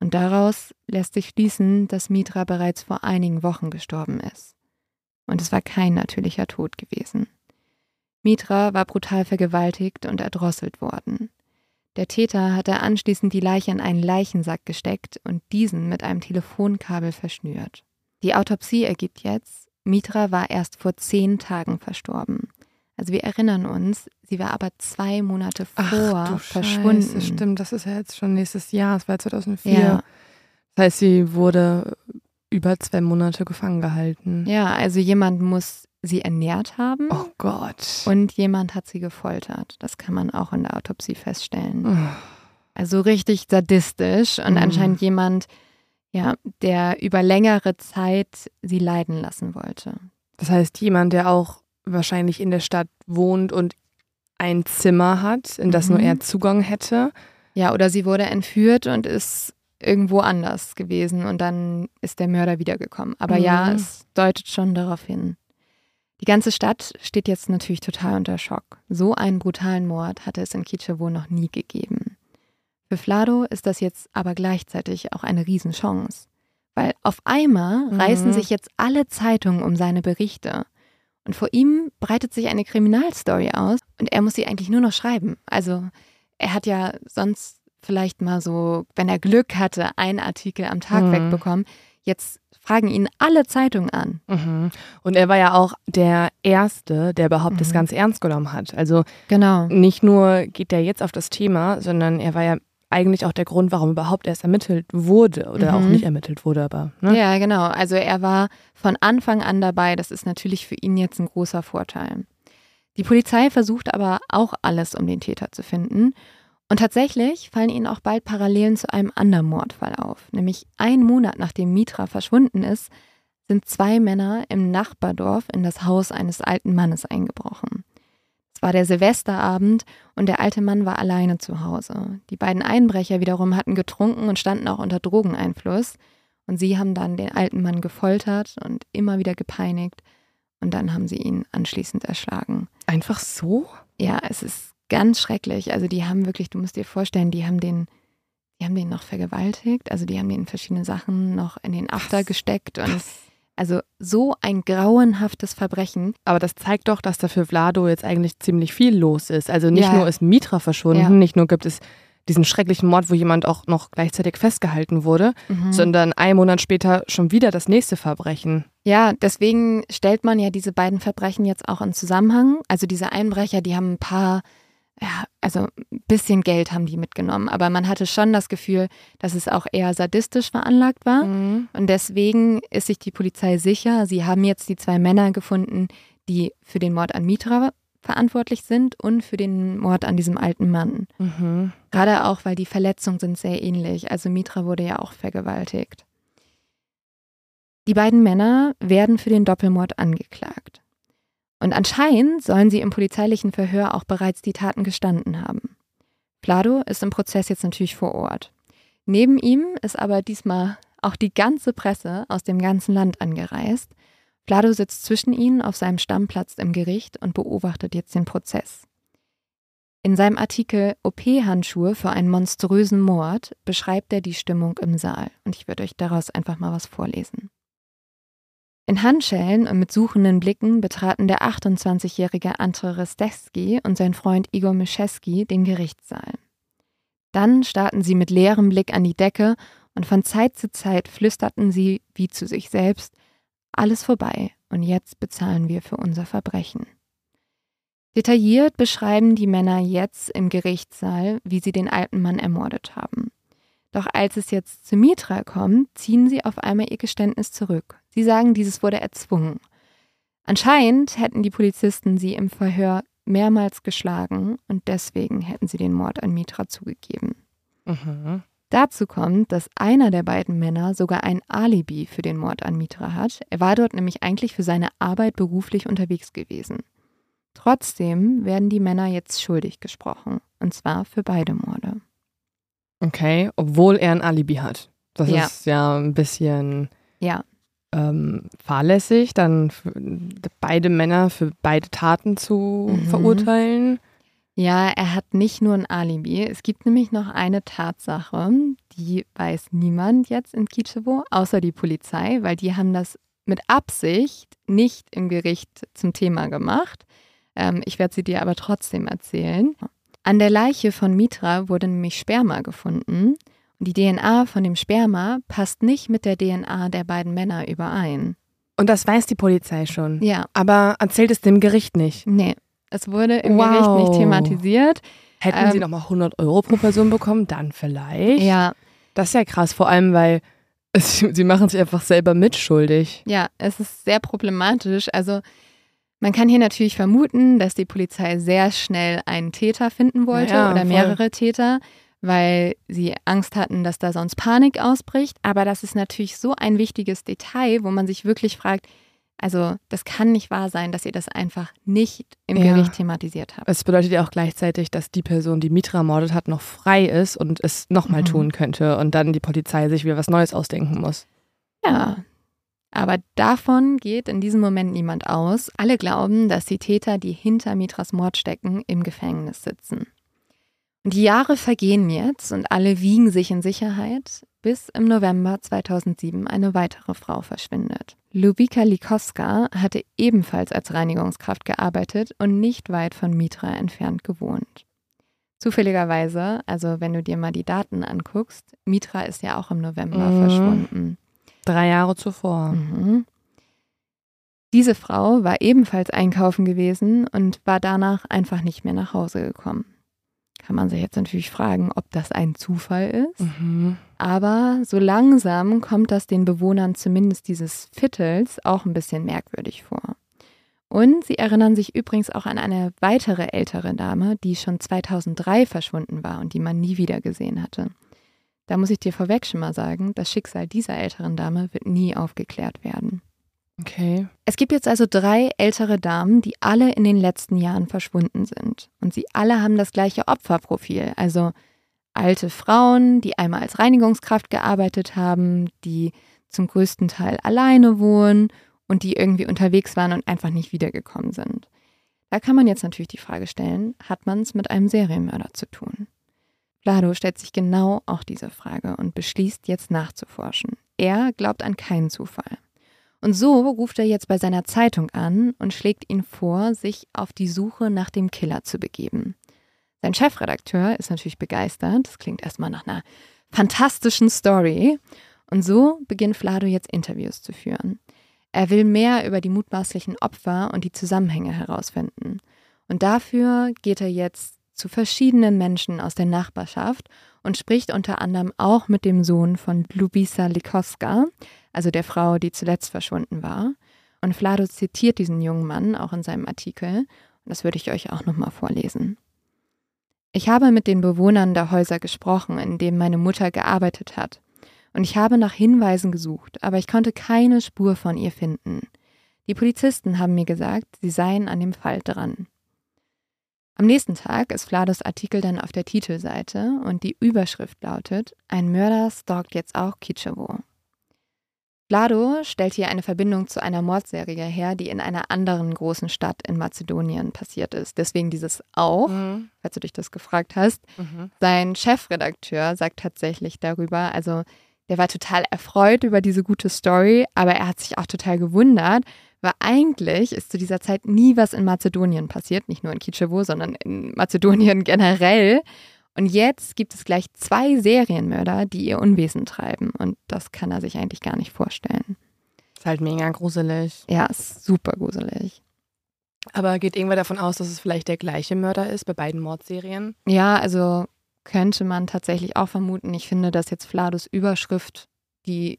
Und daraus lässt sich schließen, dass Mitra bereits vor einigen Wochen gestorben ist. Und es war kein natürlicher Tod gewesen. Mitra war brutal vergewaltigt und erdrosselt worden. Der Täter hatte anschließend die Leiche in einen Leichensack gesteckt und diesen mit einem Telefonkabel verschnürt. Die Autopsie ergibt jetzt, Mitra war erst vor zehn Tagen verstorben. Also wir erinnern uns, sie war aber zwei Monate vor Ach, verschwunden. Scheiße, stimmt, das ist ja jetzt schon nächstes Jahr, es war 2004. Ja. Das heißt, sie wurde über zwei Monate gefangen gehalten. Ja, also jemand muss sie ernährt haben. Oh Gott. Und jemand hat sie gefoltert. Das kann man auch in der Autopsie feststellen. Oh. Also richtig sadistisch und mhm. anscheinend jemand, ja, der über längere Zeit sie leiden lassen wollte. Das heißt, jemand, der auch wahrscheinlich in der Stadt wohnt und ein Zimmer hat, in das mhm. nur er Zugang hätte. Ja, oder sie wurde entführt und ist irgendwo anders gewesen und dann ist der Mörder wiedergekommen. Aber mhm. ja, es deutet schon darauf hin. Die ganze Stadt steht jetzt natürlich total unter Schock. So einen brutalen Mord hatte es in Kitschewo noch nie gegeben. Für Flado ist das jetzt aber gleichzeitig auch eine Riesenchance. Weil auf einmal mhm. reißen sich jetzt alle Zeitungen um seine Berichte. Und vor ihm breitet sich eine Kriminalstory aus und er muss sie eigentlich nur noch schreiben. Also er hat ja sonst vielleicht mal so, wenn er Glück hatte, einen Artikel am Tag mhm. wegbekommen. Jetzt fragen ihn alle Zeitungen an. Mhm. Und er war ja auch der Erste, der überhaupt mhm. das ganz ernst genommen hat. Also genau. nicht nur geht er jetzt auf das Thema, sondern er war ja eigentlich auch der Grund, warum überhaupt erst ermittelt wurde oder mhm. auch nicht ermittelt wurde, aber. Ne? Ja, genau. Also er war von Anfang an dabei. Das ist natürlich für ihn jetzt ein großer Vorteil. Die Polizei versucht aber auch alles, um den Täter zu finden. Und tatsächlich fallen ihnen auch bald Parallelen zu einem anderen Mordfall auf. Nämlich einen Monat nachdem Mitra verschwunden ist, sind zwei Männer im Nachbardorf in das Haus eines alten Mannes eingebrochen war der Silvesterabend und der alte Mann war alleine zu Hause. Die beiden Einbrecher wiederum hatten getrunken und standen auch unter Drogeneinfluss. Und sie haben dann den alten Mann gefoltert und immer wieder gepeinigt. Und dann haben sie ihn anschließend erschlagen. Einfach so? Ja, es ist ganz schrecklich. Also die haben wirklich, du musst dir vorstellen, die haben den, die haben den noch vergewaltigt. Also die haben den verschiedene Sachen noch in den After Was? gesteckt und Was? Also so ein grauenhaftes Verbrechen. Aber das zeigt doch, dass da für Vlado jetzt eigentlich ziemlich viel los ist. Also nicht ja. nur ist Mitra verschwunden, ja. nicht nur gibt es diesen schrecklichen Mord, wo jemand auch noch gleichzeitig festgehalten wurde, mhm. sondern einen Monat später schon wieder das nächste Verbrechen. Ja, deswegen stellt man ja diese beiden Verbrechen jetzt auch in Zusammenhang. Also diese Einbrecher, die haben ein paar, ja, also ein bisschen Geld haben die mitgenommen, aber man hatte schon das Gefühl, dass es auch eher sadistisch veranlagt war. Mhm. Und deswegen ist sich die Polizei sicher, sie haben jetzt die zwei Männer gefunden, die für den Mord an Mitra verantwortlich sind und für den Mord an diesem alten Mann. Mhm. Gerade auch, weil die Verletzungen sind sehr ähnlich. Also Mitra wurde ja auch vergewaltigt. Die beiden Männer werden für den Doppelmord angeklagt. Und anscheinend sollen sie im polizeilichen Verhör auch bereits die Taten gestanden haben. Flado ist im Prozess jetzt natürlich vor Ort. Neben ihm ist aber diesmal auch die ganze Presse aus dem ganzen Land angereist, Vlado sitzt zwischen ihnen auf seinem Stammplatz im Gericht und beobachtet jetzt den Prozess. In seinem Artikel OP-Handschuhe für einen monströsen Mord beschreibt er die Stimmung im Saal und ich würde euch daraus einfach mal was vorlesen. In Handschellen und mit suchenden Blicken betraten der 28-jährige Andre Restewski und sein Freund Igor Mischeski den Gerichtssaal. Dann starrten sie mit leerem Blick an die Decke und von Zeit zu Zeit flüsterten sie, wie zu sich selbst, alles vorbei und jetzt bezahlen wir für unser Verbrechen. Detailliert beschreiben die Männer jetzt im Gerichtssaal, wie sie den alten Mann ermordet haben. Doch als es jetzt zu Mitra kommt, ziehen sie auf einmal ihr Geständnis zurück. Sie sagen, dieses wurde erzwungen. Anscheinend hätten die Polizisten sie im Verhör mehrmals geschlagen und deswegen hätten sie den Mord an Mitra zugegeben. Mhm. Dazu kommt, dass einer der beiden Männer sogar ein Alibi für den Mord an Mitra hat. Er war dort nämlich eigentlich für seine Arbeit beruflich unterwegs gewesen. Trotzdem werden die Männer jetzt schuldig gesprochen. Und zwar für beide Morde. Okay, obwohl er ein Alibi hat. Das ja. ist ja ein bisschen ja. Ähm, fahrlässig, dann beide Männer für beide Taten zu mhm. verurteilen. Ja, er hat nicht nur ein Alibi. Es gibt nämlich noch eine Tatsache, die weiß niemand jetzt in Kitschewo, außer die Polizei, weil die haben das mit Absicht nicht im Gericht zum Thema gemacht. Ähm, ich werde sie dir aber trotzdem erzählen. An der Leiche von Mitra wurde nämlich Sperma gefunden. Und die DNA von dem Sperma passt nicht mit der DNA der beiden Männer überein. Und das weiß die Polizei schon. Ja. Aber erzählt es dem Gericht nicht. Nee. Es wurde im wow. Gericht nicht thematisiert. Hätten ähm, sie nochmal 100 Euro pro Person bekommen, dann vielleicht. Ja. Das ist ja krass, vor allem, weil (laughs) es, sie machen sich einfach selber mitschuldig. Ja, es ist sehr problematisch. Also man kann hier natürlich vermuten, dass die Polizei sehr schnell einen Täter finden wollte ja, oder mehrere voll. Täter, weil sie Angst hatten, dass da sonst Panik ausbricht. Aber das ist natürlich so ein wichtiges Detail, wo man sich wirklich fragt, also das kann nicht wahr sein, dass ihr das einfach nicht im ja. Gericht thematisiert habt. Es bedeutet ja auch gleichzeitig, dass die Person, die Mitra ermordet hat, noch frei ist und es nochmal mhm. tun könnte und dann die Polizei sich wieder was Neues ausdenken muss. Ja, aber davon geht in diesem Moment niemand aus. Alle glauben, dass die Täter, die hinter Mitras Mord stecken, im Gefängnis sitzen. Die Jahre vergehen jetzt und alle wiegen sich in Sicherheit, bis im November 2007 eine weitere Frau verschwindet. Lubika Likowska hatte ebenfalls als Reinigungskraft gearbeitet und nicht weit von Mitra entfernt gewohnt. Zufälligerweise, also wenn du dir mal die Daten anguckst, Mitra ist ja auch im November mhm. verschwunden. Drei Jahre zuvor. Mhm. Diese Frau war ebenfalls einkaufen gewesen und war danach einfach nicht mehr nach Hause gekommen kann man sich jetzt natürlich fragen, ob das ein Zufall ist. Mhm. Aber so langsam kommt das den Bewohnern zumindest dieses Viertels auch ein bisschen merkwürdig vor. Und sie erinnern sich übrigens auch an eine weitere ältere Dame, die schon 2003 verschwunden war und die man nie wieder gesehen hatte. Da muss ich dir vorweg schon mal sagen, das Schicksal dieser älteren Dame wird nie aufgeklärt werden. Okay. Es gibt jetzt also drei ältere Damen, die alle in den letzten Jahren verschwunden sind. Und sie alle haben das gleiche Opferprofil. Also alte Frauen, die einmal als Reinigungskraft gearbeitet haben, die zum größten Teil alleine wohnen und die irgendwie unterwegs waren und einfach nicht wiedergekommen sind. Da kann man jetzt natürlich die Frage stellen, hat man es mit einem Serienmörder zu tun? Vlado stellt sich genau auch diese Frage und beschließt jetzt nachzuforschen. Er glaubt an keinen Zufall. Und so ruft er jetzt bei seiner Zeitung an und schlägt ihn vor, sich auf die Suche nach dem Killer zu begeben. Sein Chefredakteur ist natürlich begeistert. Das klingt erstmal nach einer fantastischen Story. Und so beginnt Flado jetzt Interviews zu führen. Er will mehr über die mutmaßlichen Opfer und die Zusammenhänge herausfinden. Und dafür geht er jetzt zu verschiedenen Menschen aus der Nachbarschaft und spricht unter anderem auch mit dem Sohn von Lubisa Likowska, also der Frau, die zuletzt verschwunden war. Und Flado zitiert diesen jungen Mann auch in seinem Artikel. Und das würde ich euch auch nochmal vorlesen. Ich habe mit den Bewohnern der Häuser gesprochen, in denen meine Mutter gearbeitet hat. Und ich habe nach Hinweisen gesucht, aber ich konnte keine Spur von ihr finden. Die Polizisten haben mir gesagt, sie seien an dem Fall dran. Am nächsten Tag ist Flados Artikel dann auf der Titelseite und die Überschrift lautet: Ein Mörder stalkt jetzt auch Kitschewo. Vlado stellt hier eine Verbindung zu einer Mordserie her, die in einer anderen großen Stadt in Mazedonien passiert ist. Deswegen dieses auch, mhm. falls du dich das gefragt hast. Mhm. Sein Chefredakteur sagt tatsächlich darüber, also der war total erfreut über diese gute Story, aber er hat sich auch total gewundert, weil eigentlich ist zu dieser Zeit nie was in Mazedonien passiert, nicht nur in Kitschewo, sondern in Mazedonien (laughs) generell. Und jetzt gibt es gleich zwei Serienmörder, die ihr Unwesen treiben. Und das kann er sich eigentlich gar nicht vorstellen. Ist halt mega gruselig. Ja, ist super gruselig. Aber geht irgendwer davon aus, dass es vielleicht der gleiche Mörder ist bei beiden Mordserien? Ja, also könnte man tatsächlich auch vermuten. Ich finde, dass jetzt Flados Überschrift die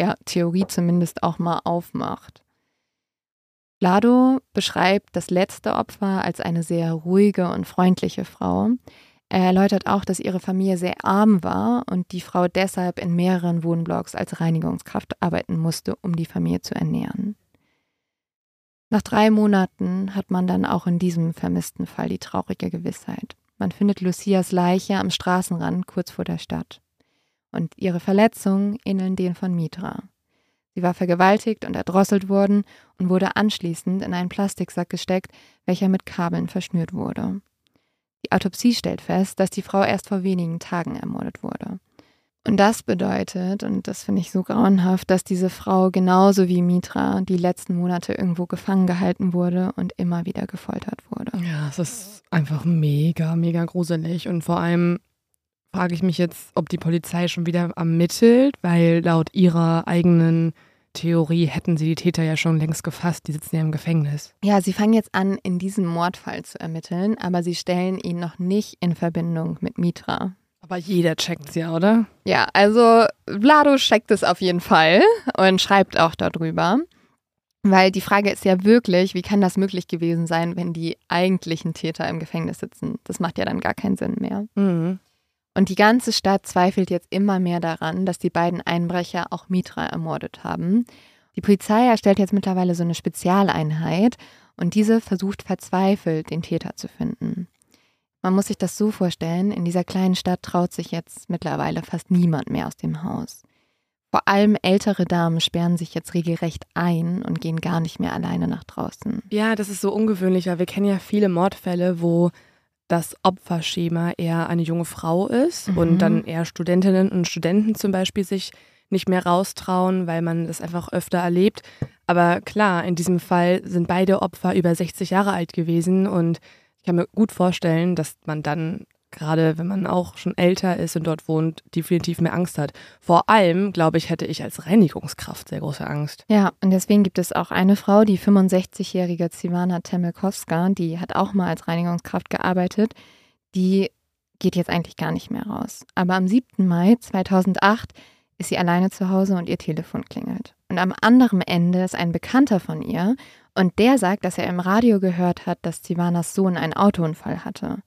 ja, Theorie zumindest auch mal aufmacht. Lado beschreibt das letzte Opfer als eine sehr ruhige und freundliche Frau. Er erläutert auch, dass ihre Familie sehr arm war und die Frau deshalb in mehreren Wohnblocks als Reinigungskraft arbeiten musste, um die Familie zu ernähren. Nach drei Monaten hat man dann auch in diesem vermissten Fall die traurige Gewissheit. Man findet Lucias Leiche am Straßenrand kurz vor der Stadt. Und ihre Verletzungen ähneln denen von Mitra. Sie war vergewaltigt und erdrosselt worden und wurde anschließend in einen Plastiksack gesteckt, welcher mit Kabeln verschnürt wurde. Die Autopsie stellt fest, dass die Frau erst vor wenigen Tagen ermordet wurde. Und das bedeutet, und das finde ich so grauenhaft, dass diese Frau genauso wie Mitra die letzten Monate irgendwo gefangen gehalten wurde und immer wieder gefoltert wurde. Ja, es ist einfach mega, mega gruselig. Und vor allem frage ich mich jetzt, ob die Polizei schon wieder ermittelt, weil laut ihrer eigenen Theorie hätten sie die Täter ja schon längst gefasst, die sitzen ja im Gefängnis. Ja, sie fangen jetzt an, in diesem Mordfall zu ermitteln, aber sie stellen ihn noch nicht in Verbindung mit Mitra. Aber jeder checkt ja, oder? Ja, also Vlado checkt es auf jeden Fall und schreibt auch darüber. Weil die Frage ist ja wirklich, wie kann das möglich gewesen sein, wenn die eigentlichen Täter im Gefängnis sitzen? Das macht ja dann gar keinen Sinn mehr. Mhm. Und die ganze Stadt zweifelt jetzt immer mehr daran, dass die beiden Einbrecher auch Mitra ermordet haben. Die Polizei erstellt jetzt mittlerweile so eine Spezialeinheit und diese versucht verzweifelt, den Täter zu finden. Man muss sich das so vorstellen, in dieser kleinen Stadt traut sich jetzt mittlerweile fast niemand mehr aus dem Haus. Vor allem ältere Damen sperren sich jetzt regelrecht ein und gehen gar nicht mehr alleine nach draußen. Ja, das ist so ungewöhnlich, weil wir kennen ja viele Mordfälle, wo das Opferschema eher eine junge Frau ist mhm. und dann eher Studentinnen und Studenten zum Beispiel sich nicht mehr raustrauen, weil man das einfach öfter erlebt. Aber klar, in diesem Fall sind beide Opfer über 60 Jahre alt gewesen und ich kann mir gut vorstellen, dass man dann gerade wenn man auch schon älter ist und dort wohnt, definitiv mehr Angst hat. Vor allem, glaube ich, hätte ich als Reinigungskraft sehr große Angst. Ja, und deswegen gibt es auch eine Frau, die 65-jährige Zivana Temelkowska, die hat auch mal als Reinigungskraft gearbeitet. Die geht jetzt eigentlich gar nicht mehr raus. Aber am 7. Mai 2008 ist sie alleine zu Hause und ihr Telefon klingelt. Und am anderen Ende ist ein Bekannter von ihr und der sagt, dass er im Radio gehört hat, dass Zivanas Sohn einen Autounfall hatte.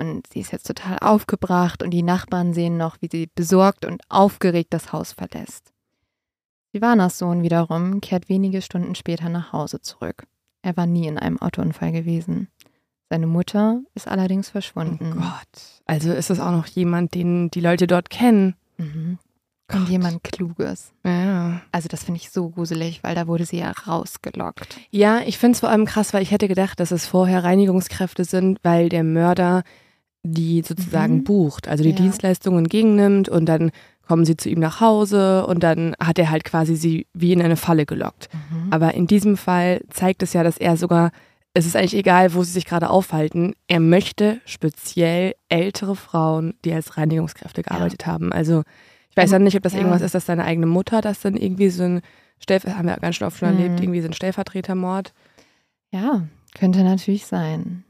Und sie ist jetzt total aufgebracht und die Nachbarn sehen noch, wie sie besorgt und aufgeregt das Haus verlässt. Sivanas Sohn wiederum kehrt wenige Stunden später nach Hause zurück. Er war nie in einem Autounfall gewesen. Seine Mutter ist allerdings verschwunden. Oh Gott. Also ist es auch noch jemand, den die Leute dort kennen. Mhm. Und jemand Kluges. Ja. Also das finde ich so gruselig, weil da wurde sie ja rausgelockt. Ja, ich finde es vor allem krass, weil ich hätte gedacht, dass es vorher Reinigungskräfte sind, weil der Mörder die sozusagen mhm. bucht, also die ja. Dienstleistungen entgegennimmt und dann kommen sie zu ihm nach Hause und dann hat er halt quasi sie wie in eine Falle gelockt. Mhm. Aber in diesem Fall zeigt es ja, dass er sogar es ist eigentlich egal, wo sie sich gerade aufhalten. Er möchte speziell ältere Frauen, die als Reinigungskräfte gearbeitet ja. haben. Also ich weiß ja nicht, ob das ja. irgendwas ist, dass seine eigene Mutter das dann irgendwie so ein Stellver haben wir ganz schön oft schon erlebt, mhm. irgendwie so ein Stellvertretermord. Ja, könnte natürlich sein.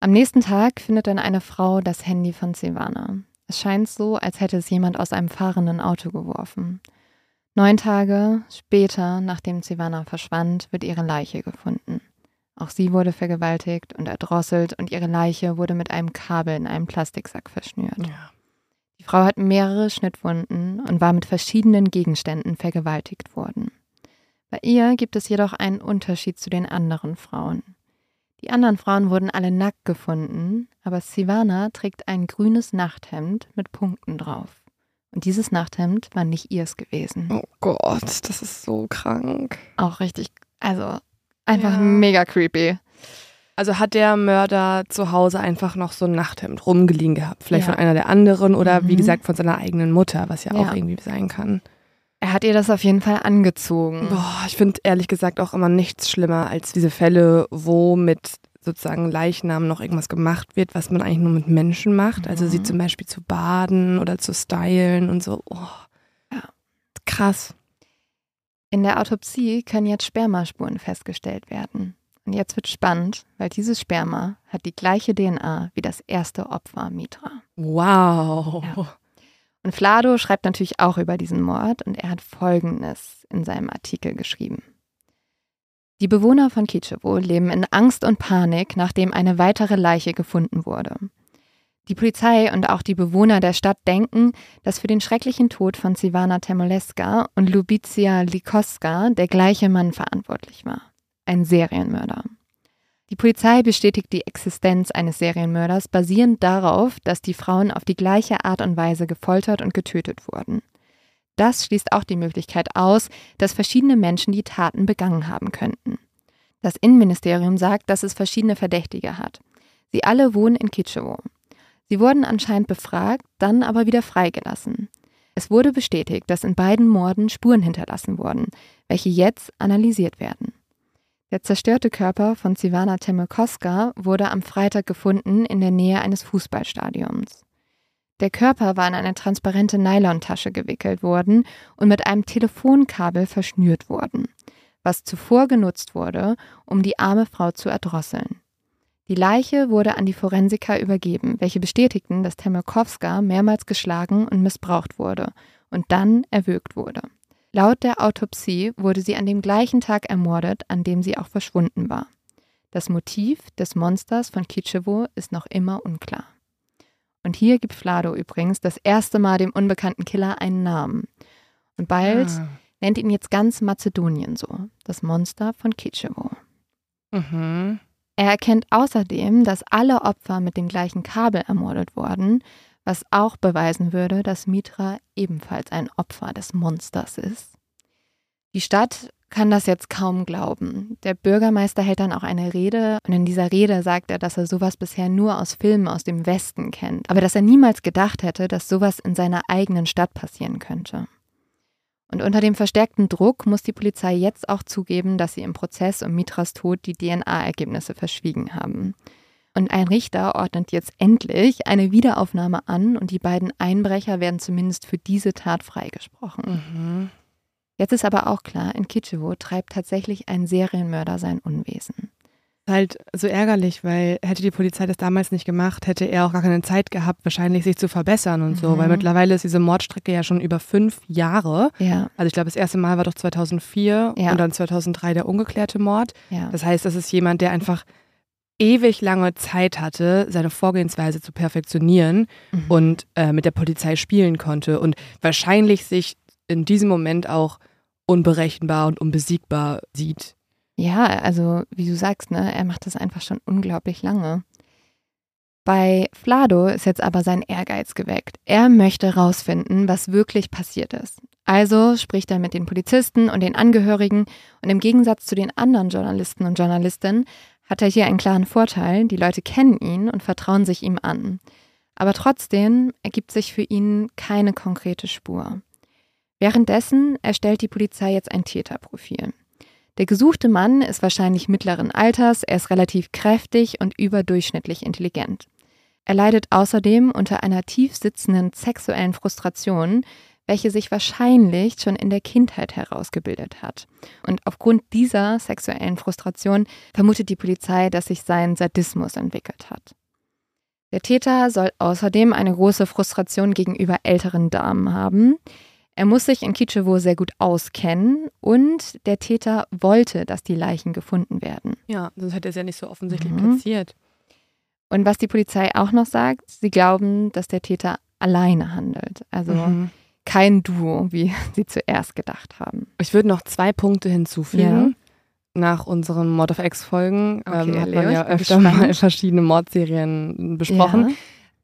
Am nächsten Tag findet dann eine Frau das Handy von Silvana. Es scheint so, als hätte es jemand aus einem fahrenden Auto geworfen. Neun Tage später, nachdem Silvana verschwand, wird ihre Leiche gefunden. Auch sie wurde vergewaltigt und erdrosselt und ihre Leiche wurde mit einem Kabel in einem Plastiksack verschnürt. Ja. Die Frau hat mehrere Schnittwunden und war mit verschiedenen Gegenständen vergewaltigt worden. Bei ihr gibt es jedoch einen Unterschied zu den anderen Frauen. Die anderen Frauen wurden alle nackt gefunden, aber Sivana trägt ein grünes Nachthemd mit Punkten drauf. Und dieses Nachthemd war nicht ihrs gewesen. Oh Gott, das ist so krank. Auch richtig, also einfach ja. mega creepy. Also hat der Mörder zu Hause einfach noch so ein Nachthemd rumgeliehen gehabt. Vielleicht ja. von einer der anderen oder mhm. wie gesagt von seiner eigenen Mutter, was ja, ja, auch irgendwie sein kann. Er hat ihr das auf jeden Fall angezogen. Boah, ich finde ehrlich gesagt auch immer nichts schlimmer als diese Fälle, wo mit sozusagen Leichnam noch irgendwas gemacht wird, was man eigentlich nur mit Menschen macht. Mhm. Also sie mhm. zum Beispiel zu baden oder zu stylen und so. Oh. Ja. Krass. In der Autopsie können jetzt Spermaspuren festgestellt werden. Und jetzt wird spannend, weil dieses Sperma hat die gleiche DNA wie das erste Opfer Mitra. Wow. Ja. Und Flado schreibt natürlich auch über diesen Mord und er hat Folgendes in seinem Artikel geschrieben. Die Bewohner von Kitschewo leben in Angst und Panik, nachdem eine weitere Leiche gefunden wurde. Die Polizei und auch die Bewohner der Stadt denken, dass für den schrecklichen Tod von Sivana Temoleska und Lubizia Likoska der gleiche Mann verantwortlich war ein Serienmörder. Die Polizei bestätigt die Existenz eines Serienmörders basierend darauf, dass die Frauen auf die gleiche Art und Weise gefoltert und getötet wurden. Das schließt auch die Möglichkeit aus, dass verschiedene Menschen die Taten begangen haben könnten. Das Innenministerium sagt, dass es verschiedene Verdächtige hat. Sie alle wohnen in Kitschewo. Sie wurden anscheinend befragt, dann aber wieder freigelassen. Es wurde bestätigt, dass in beiden Morden Spuren hinterlassen wurden, welche jetzt analysiert werden. Der zerstörte Körper von Sivana Temelkoska wurde am Freitag gefunden in der Nähe eines Fußballstadions. Der Körper war in eine transparente Nylontasche gewickelt worden und mit einem Telefonkabel verschnürt worden, was zuvor genutzt wurde, um die arme Frau zu erdrosseln. Die Leiche wurde an die Forensiker übergeben, welche bestätigten, dass Temelkowska mehrmals geschlagen und missbraucht wurde und dann erwürgt wurde. Laut der Autopsie wurde sie an dem gleichen Tag ermordet, an dem sie auch verschwunden war. Das Motiv des Monsters von Kitschewo ist noch immer unklar. Und hier gibt Flado übrigens das erste Mal dem unbekannten Killer einen Namen. Und bald ah. nennt ihn jetzt ganz Mazedonien so, das Monster von Kitschewo. Mhm. Er erkennt außerdem, dass alle Opfer mit dem gleichen Kabel ermordet wurden was auch beweisen würde, dass Mitra ebenfalls ein Opfer des Monsters ist. Die Stadt kann das jetzt kaum glauben. Der Bürgermeister hält dann auch eine Rede und in dieser Rede sagt er, dass er sowas bisher nur aus Filmen aus dem Westen kennt, aber dass er niemals gedacht hätte, dass sowas in seiner eigenen Stadt passieren könnte. Und unter dem verstärkten Druck muss die Polizei jetzt auch zugeben, dass sie im Prozess um Mitras Tod die DNA-Ergebnisse verschwiegen haben. Und ein Richter ordnet jetzt endlich eine Wiederaufnahme an und die beiden Einbrecher werden zumindest für diese Tat freigesprochen. Mhm. Jetzt ist aber auch klar, in Kitschewo treibt tatsächlich ein Serienmörder sein Unwesen. Halt so ärgerlich, weil hätte die Polizei das damals nicht gemacht, hätte er auch gar keine Zeit gehabt, wahrscheinlich sich zu verbessern und mhm. so, weil mhm. mittlerweile ist diese Mordstrecke ja schon über fünf Jahre. Ja. Also ich glaube, das erste Mal war doch 2004 ja. und dann 2003 der ungeklärte Mord. Ja. Das heißt, das ist jemand, der einfach ewig lange Zeit hatte, seine Vorgehensweise zu perfektionieren mhm. und äh, mit der Polizei spielen konnte und wahrscheinlich sich in diesem Moment auch unberechenbar und unbesiegbar sieht. Ja, also wie du sagst, ne, er macht das einfach schon unglaublich lange. Bei Flado ist jetzt aber sein Ehrgeiz geweckt. Er möchte rausfinden, was wirklich passiert ist. Also spricht er mit den Polizisten und den Angehörigen und im Gegensatz zu den anderen Journalisten und Journalistinnen hat er hier einen klaren Vorteil, die Leute kennen ihn und vertrauen sich ihm an. Aber trotzdem ergibt sich für ihn keine konkrete Spur. Währenddessen erstellt die Polizei jetzt ein Täterprofil. Der gesuchte Mann ist wahrscheinlich mittleren Alters, er ist relativ kräftig und überdurchschnittlich intelligent. Er leidet außerdem unter einer tief sitzenden sexuellen Frustration, welche sich wahrscheinlich schon in der Kindheit herausgebildet hat. Und aufgrund dieser sexuellen Frustration vermutet die Polizei, dass sich sein Sadismus entwickelt hat. Der Täter soll außerdem eine große Frustration gegenüber älteren Damen haben. Er muss sich in Kitschewo sehr gut auskennen und der Täter wollte, dass die Leichen gefunden werden. Ja, sonst hätte er es ja nicht so offensichtlich mhm. platziert. Und was die Polizei auch noch sagt, sie glauben, dass der Täter alleine handelt. Also mhm. Kein Duo, wie (laughs) sie zuerst gedacht haben. Ich würde noch zwei Punkte hinzufügen. Ja. Nach unseren Mord of X-Folgen okay, ähm, hat man ja öfter gespannt. mal verschiedene Mordserien besprochen. Ja.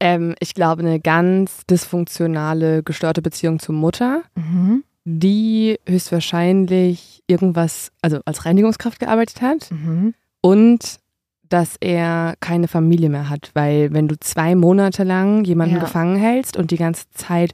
Ähm, ich glaube, eine ganz dysfunktionale, gestörte Beziehung zur Mutter, mhm. die höchstwahrscheinlich irgendwas, also als Reinigungskraft gearbeitet hat. Mhm. Und dass er keine Familie mehr hat, weil wenn du zwei Monate lang jemanden ja. gefangen hältst und die ganze Zeit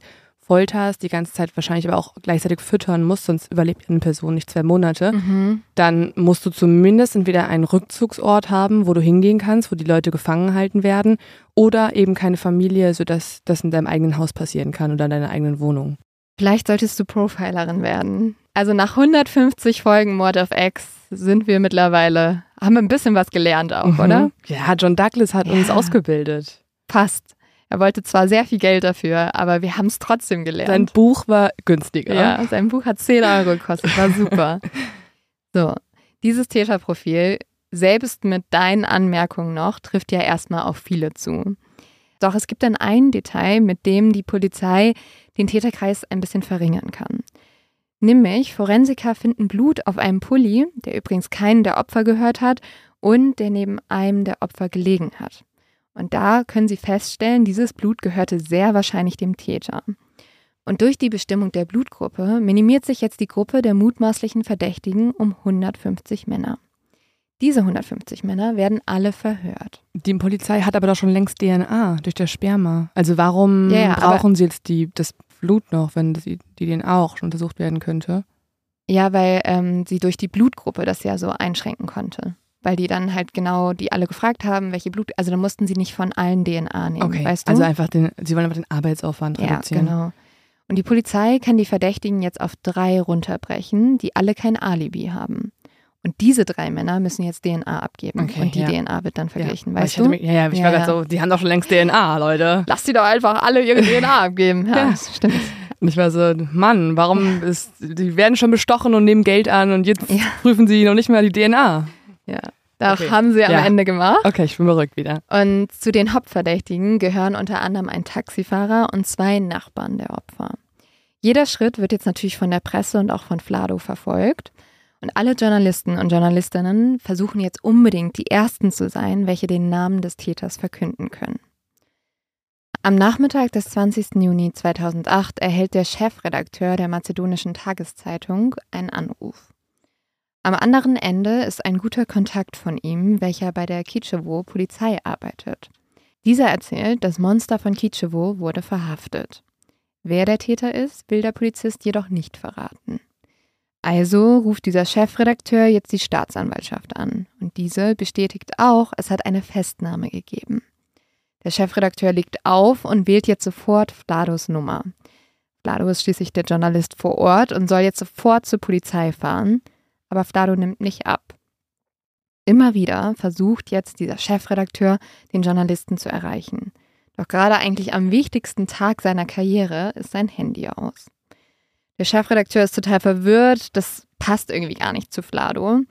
folterst, die ganze Zeit wahrscheinlich aber auch gleichzeitig füttern musst, sonst überlebt eine Person nicht zwei Monate, mhm. dann musst du zumindest entweder einen Rückzugsort haben, wo du hingehen kannst, wo die Leute gefangen halten werden, oder eben keine Familie, sodass das in deinem eigenen Haus passieren kann oder in deiner eigenen Wohnung. Vielleicht solltest du Profilerin werden. Also nach 150 Folgen Mord of X sind wir mittlerweile, haben wir ein bisschen was gelernt auch, mhm. oder? Ja, John Douglas hat ja. uns ausgebildet. Passt. Er wollte zwar sehr viel Geld dafür, aber wir haben es trotzdem gelernt. Sein Buch war günstiger. Ja, sein Buch hat 10 Euro gekostet, war super. (laughs) so, dieses Täterprofil, selbst mit deinen Anmerkungen noch, trifft ja erstmal auf viele zu. Doch es gibt dann ein Detail, mit dem die Polizei den Täterkreis ein bisschen verringern kann. Nämlich, Forensiker finden Blut auf einem Pulli, der übrigens keinen der Opfer gehört hat und der neben einem der Opfer gelegen hat. Und da können sie feststellen, dieses Blut gehörte sehr wahrscheinlich dem Täter. Und durch die Bestimmung der Blutgruppe minimiert sich jetzt die Gruppe der mutmaßlichen Verdächtigen um 150 Männer. Diese 150 Männer werden alle verhört. Die Polizei hat aber doch schon längst DNA durch das Sperma. Also warum ja, ja, brauchen sie jetzt die, das Blut noch, wenn die, die DNA auch schon untersucht werden könnte? Ja, weil ähm, sie durch die Blutgruppe das ja so einschränken konnte. Weil die dann halt genau, die alle gefragt haben, welche Blut, also da mussten sie nicht von allen DNA nehmen, okay. weißt du? Also einfach den, sie wollen einfach den Arbeitsaufwand reduzieren. Ja, genau. Und die Polizei kann die Verdächtigen jetzt auf drei runterbrechen, die alle kein Alibi haben. Und diese drei Männer müssen jetzt DNA abgeben. Okay, und die ja. DNA wird dann verglichen. Ja, weißt du? Mich, ja, ja, ich ja, war gerade so, die haben doch schon längst DNA, Leute. Lass die doch einfach alle ihre (laughs) DNA abgeben. Ja, ja. stimmt. Und ich war so, Mann, warum ist, die werden schon bestochen und nehmen Geld an und jetzt prüfen sie noch nicht mal die DNA. Ja. Das okay. haben sie am Ende gemacht. Okay, ich bin beruhigt wieder. Und zu den Hauptverdächtigen gehören unter anderem ein Taxifahrer und zwei Nachbarn der Opfer. Jeder Schritt wird jetzt natürlich von der Presse und auch von Flado verfolgt. Und alle Journalisten und Journalistinnen versuchen jetzt unbedingt die Ersten zu sein, welche den Namen des Täters verkünden können. Am Nachmittag des 20. Juni 2008 erhält der Chefredakteur der mazedonischen Tageszeitung einen Anruf. Am anderen Ende ist ein guter Kontakt von ihm, welcher bei der Kitschewo Polizei arbeitet. Dieser erzählt, das Monster von Kitschewo wurde verhaftet. Wer der Täter ist, will der Polizist jedoch nicht verraten. Also ruft dieser Chefredakteur jetzt die Staatsanwaltschaft an und diese bestätigt auch, es hat eine Festnahme gegeben. Der Chefredakteur legt auf und wählt jetzt sofort Flados Nummer. Flado ist schließlich der Journalist vor Ort und soll jetzt sofort zur Polizei fahren, aber Flado nimmt nicht ab. Immer wieder versucht jetzt dieser Chefredakteur, den Journalisten zu erreichen. Doch gerade eigentlich am wichtigsten Tag seiner Karriere ist sein Handy aus. Der Chefredakteur ist total verwirrt, das passt irgendwie gar nicht zu Flado.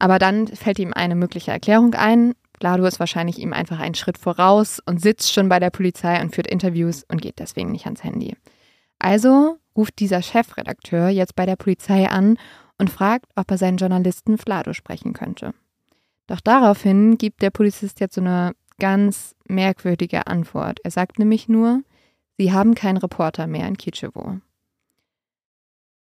Aber dann fällt ihm eine mögliche Erklärung ein. Flado ist wahrscheinlich ihm einfach einen Schritt voraus und sitzt schon bei der Polizei und führt Interviews und geht deswegen nicht ans Handy. Also ruft dieser Chefredakteur jetzt bei der Polizei an und fragt, ob er seinen Journalisten Flado sprechen könnte. Doch daraufhin gibt der Polizist jetzt so eine ganz merkwürdige Antwort. Er sagt nämlich nur, sie haben keinen Reporter mehr in Kitschewo.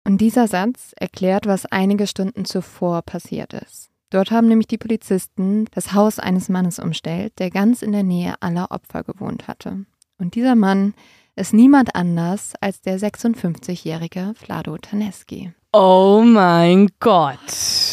Und dieser Satz erklärt, was einige Stunden zuvor passiert ist. Dort haben nämlich die Polizisten das Haus eines Mannes umstellt, der ganz in der Nähe aller Opfer gewohnt hatte. Und dieser Mann ist niemand anders als der 56-jährige Vlado Taneski. Oh mein Gott.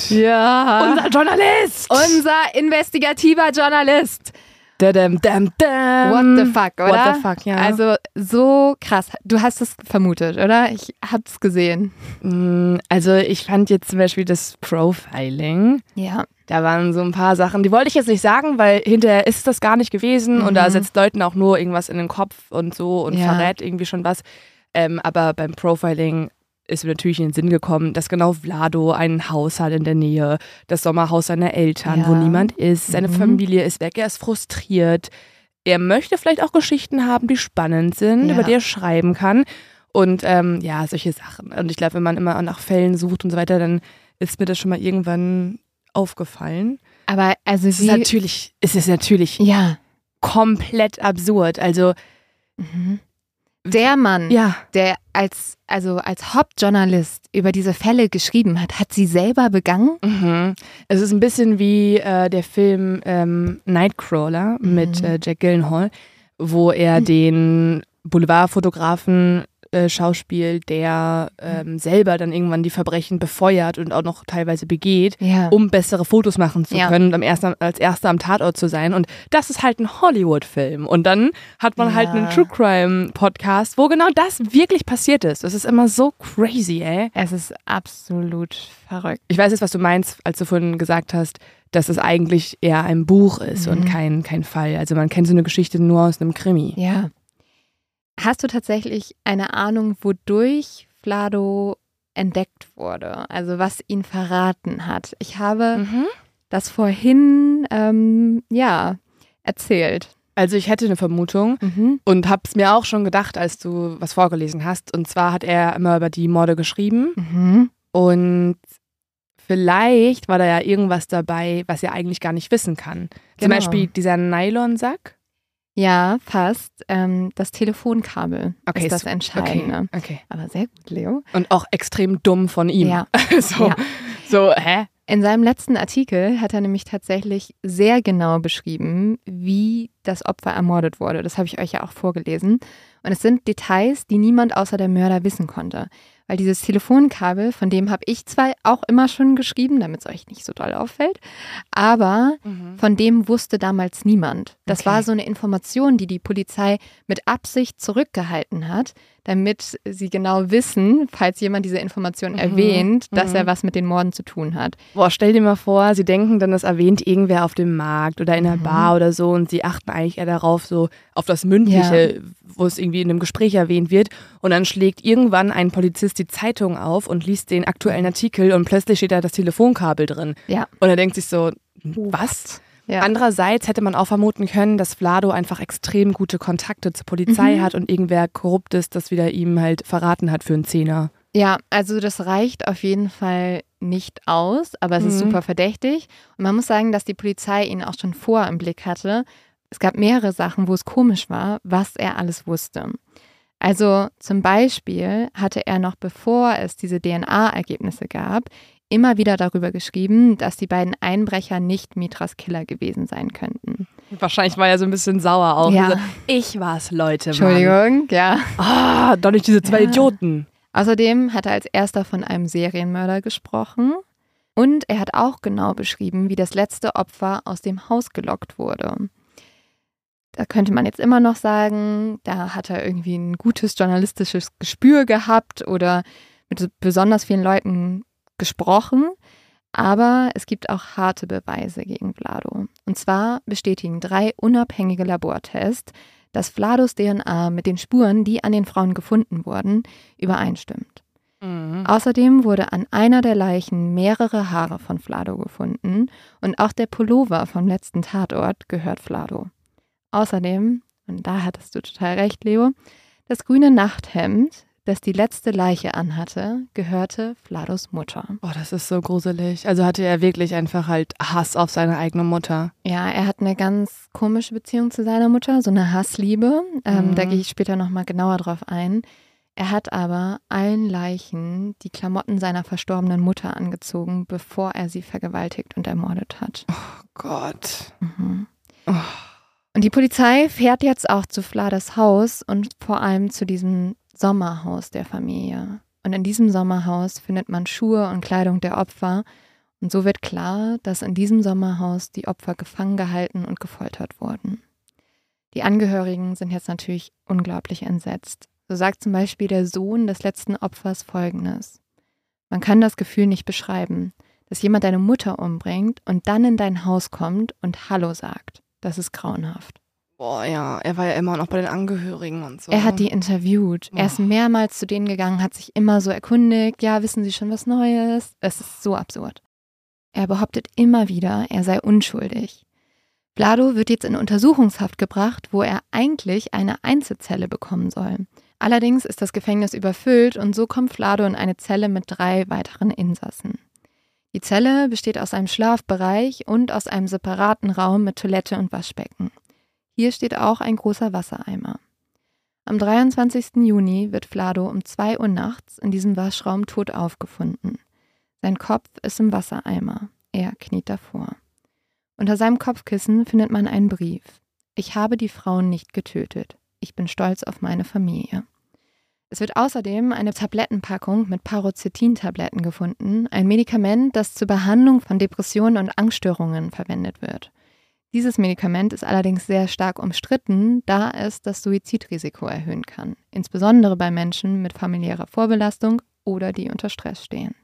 Ja. Unser Journalist. Unser investigativer Journalist. Da, dam, dam, dam. What the fuck, oder? What the fuck, ja. Also so krass. Du hast es vermutet, oder? Ich hab's gesehen. Mm, also ich fand jetzt zum Beispiel das Profiling. Ja. Da waren so ein paar Sachen, die wollte ich jetzt nicht sagen, weil hinterher ist das gar nicht gewesen mhm. und da mhm. setzt Leuten auch nur irgendwas in den Kopf und so und ja. verrät irgendwie schon was. Ähm, aber beim Profiling ist mir natürlich in den Sinn gekommen, dass genau Vlado ein Haus hat in der Nähe, das Sommerhaus seiner Eltern, ja. wo niemand ist, seine mhm. Familie ist weg, er ist frustriert. Er möchte vielleicht auch Geschichten haben, die spannend sind, ja. über die er schreiben kann. Und ähm, ja, solche Sachen. Und ich glaube, wenn man immer nach Fällen sucht und so weiter, dann ist mir das schon mal irgendwann aufgefallen. Aber also es ist natürlich, es ist natürlich ja. komplett absurd. Also mhm der Mann, ja. der als, also als Hauptjournalist über diese Fälle geschrieben hat, hat sie selber begangen? Mhm. Es ist ein bisschen wie äh, der Film ähm, Nightcrawler mhm. mit äh, Jack Gyllenhaal, wo er mhm. den Boulevardfotografen äh, Schauspiel, der ähm, selber dann irgendwann die Verbrechen befeuert und auch noch teilweise begeht, ja. um bessere Fotos machen zu ja. können und am ersten, als erster am Tatort zu sein. Und das ist halt ein Hollywood-Film. Und dann hat man halt ja. halt einen True Crime-Podcast, wo genau das wirklich passiert ist. Das ist immer so crazy, ey. Es ist absolut verrückt. Ich weiß jetzt, was du meinst, als du vorhin gesagt hast, dass es eigentlich eher ein Buch ist mhm. und kein, kein Fall. Also man kennt so eine Geschichte nur aus einem Krimi. Ja. Hast du tatsächlich eine Ahnung, wodurch Flado entdeckt wurde? Also was ihn verraten hat? Ich habe mhm. das vorhin, ähm, ja, erzählt. Also ich hätte eine Vermutung mhm. und habe es mir auch schon gedacht, als du was vorgelesen hast. Und zwar hat er immer über die Morde geschrieben mhm. und vielleicht war da ja irgendwas dabei, was er eigentlich gar nicht wissen kann. Zum genau. Beispiel dieser Nylonsack. Ja, fast. Ähm, das Telefonkabel okay, ist das Entscheidende. Okay, okay, Aber sehr gut, Leo. Und auch extrem dumm von ihm. Ja. (laughs) so, ja. so, hä? In seinem letzten Artikel hat er nämlich tatsächlich sehr genau beschrieben, wie das Opfer ermordet wurde. Das habe ich euch ja auch vorgelesen. Und es sind Details, die niemand außer der Mörder wissen konnte. Weil dieses Telefonkabel, von dem habe ich zwar auch immer schon geschrieben, damit es euch nicht so doll auffällt, aber mhm. von dem wusste damals niemand. Das okay. war so eine Information, die die Polizei mit Absicht zurückgehalten hat, damit sie genau wissen, falls jemand diese Information mhm. erwähnt, dass mhm. er was mit den Morden zu tun hat. Boah, stell dir mal vor, sie denken dann, das erwähnt irgendwer auf dem Markt oder in einer mhm. Bar oder so und sie achten eigentlich eher darauf, so auf das Mündliche, ja. wo es irgendwie in einem Gespräch erwähnt wird und dann schlägt irgendwann ein Polizist die Zeitung auf und liest den aktuellen Artikel und plötzlich steht da das Telefonkabel drin. Ja. Und er denkt sich so, was? Ja. Andererseits hätte man auch vermuten können, dass Vlado einfach extrem gute Kontakte zur Polizei mhm. hat und irgendwer korrupt ist, das wieder ihm halt verraten hat für einen Zehner. Ja, also das reicht auf jeden Fall nicht aus, aber es mhm. ist super verdächtig. Und man muss sagen, dass die Polizei ihn auch schon vor im Blick hatte. Es gab mehrere Sachen, wo es komisch war, was er alles wusste. Also zum Beispiel hatte er noch bevor es diese DNA-Ergebnisse gab, immer wieder darüber geschrieben, dass die beiden Einbrecher nicht Mitras Killer gewesen sein könnten. Wahrscheinlich war er so ein bisschen sauer auch. Ja. Ich war's, Leute. Entschuldigung, Mann. ja. Ah, doch nicht diese zwei ja. Idioten. Außerdem hat er als erster von einem Serienmörder gesprochen. Und er hat auch genau beschrieben, wie das letzte Opfer aus dem Haus gelockt wurde. Da könnte man jetzt immer noch sagen, da hat er irgendwie ein gutes journalistisches Gespür gehabt oder mit besonders vielen Leuten gesprochen. Aber es gibt auch harte Beweise gegen Vlado. Und zwar bestätigen drei unabhängige Labortests, dass Vlados DNA mit den Spuren, die an den Frauen gefunden wurden, übereinstimmt. Mhm. Außerdem wurde an einer der Leichen mehrere Haare von Vlado gefunden und auch der Pullover vom letzten Tatort gehört Vlado. Außerdem, und da hattest du total recht, Leo, das grüne Nachthemd, das die letzte Leiche anhatte, gehörte Flados Mutter. Oh, das ist so gruselig. Also hatte er wirklich einfach halt Hass auf seine eigene Mutter. Ja, er hat eine ganz komische Beziehung zu seiner Mutter, so eine Hassliebe. Ähm, mhm. Da gehe ich später nochmal genauer drauf ein. Er hat aber allen Leichen die Klamotten seiner verstorbenen Mutter angezogen, bevor er sie vergewaltigt und ermordet hat. Oh Gott. Mhm. Oh. Und die Polizei fährt jetzt auch zu Fladas Haus und vor allem zu diesem Sommerhaus der Familie. und in diesem Sommerhaus findet man Schuhe und Kleidung der Opfer und so wird klar, dass in diesem Sommerhaus die Opfer gefangen gehalten und gefoltert wurden. Die Angehörigen sind jetzt natürlich unglaublich entsetzt. So sagt zum Beispiel der Sohn des letzten Opfers Folgendes. Man kann das Gefühl nicht beschreiben, dass jemand deine Mutter umbringt und dann in dein Haus kommt und Hallo sagt. Das ist grauenhaft. Boah, ja, er war ja immer noch bei den Angehörigen und so. Er hat die interviewt. Oh. Er ist mehrmals zu denen gegangen, hat sich immer so erkundigt, ja, wissen Sie schon was Neues? Es ist so absurd. Er behauptet immer wieder, er sei unschuldig. Blado wird jetzt in Untersuchungshaft gebracht, wo er eigentlich eine Einzelzelle bekommen soll. Allerdings ist das Gefängnis überfüllt und so kommt Flado in eine Zelle mit drei weiteren Insassen. Die Zelle besteht aus einem Schlafbereich und aus einem separaten Raum mit Toilette und Waschbecken. Hier steht auch ein großer Wassereimer. Am 23. Juni wird Flado um 2 Uhr nachts in diesem Waschraum tot aufgefunden. Sein Kopf ist im Wassereimer. Er kniet davor. Unter seinem Kopfkissen findet man einen Brief. Ich habe die Frauen nicht getötet. Ich bin stolz auf meine Familie. Es wird außerdem eine Tablettenpackung mit Paroxetin-Tabletten gefunden, ein Medikament, das zur Behandlung von Depressionen und Angststörungen verwendet wird. Dieses Medikament ist allerdings sehr stark umstritten, da es das Suizidrisiko erhöhen kann, insbesondere bei Menschen mit familiärer Vorbelastung oder die unter Stress stehen.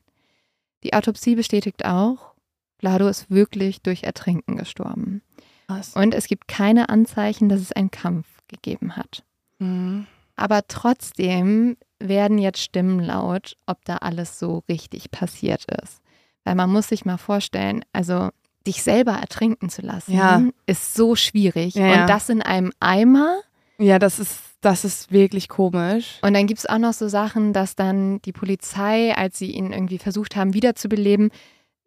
Die Autopsie bestätigt auch, Vlado ist wirklich durch Ertrinken gestorben. Was? Und es gibt keine Anzeichen, dass es einen Kampf gegeben hat. Mhm. Aber trotzdem werden jetzt Stimmen laut, ob da alles so richtig passiert ist. Weil man muss sich mal vorstellen, also dich selber ertrinken zu lassen, ja. ist so schwierig. Ja. Und das in einem Eimer. Ja, das ist, das ist wirklich komisch. Und dann gibt es auch noch so Sachen, dass dann die Polizei, als sie ihn irgendwie versucht haben, wiederzubeleben,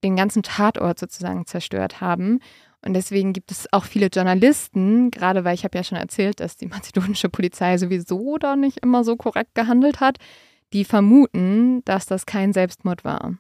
den ganzen Tatort sozusagen zerstört haben. Und deswegen gibt es auch viele Journalisten, gerade weil ich habe ja schon erzählt, dass die mazedonische Polizei sowieso da nicht immer so korrekt gehandelt hat, die vermuten, dass das kein Selbstmord war.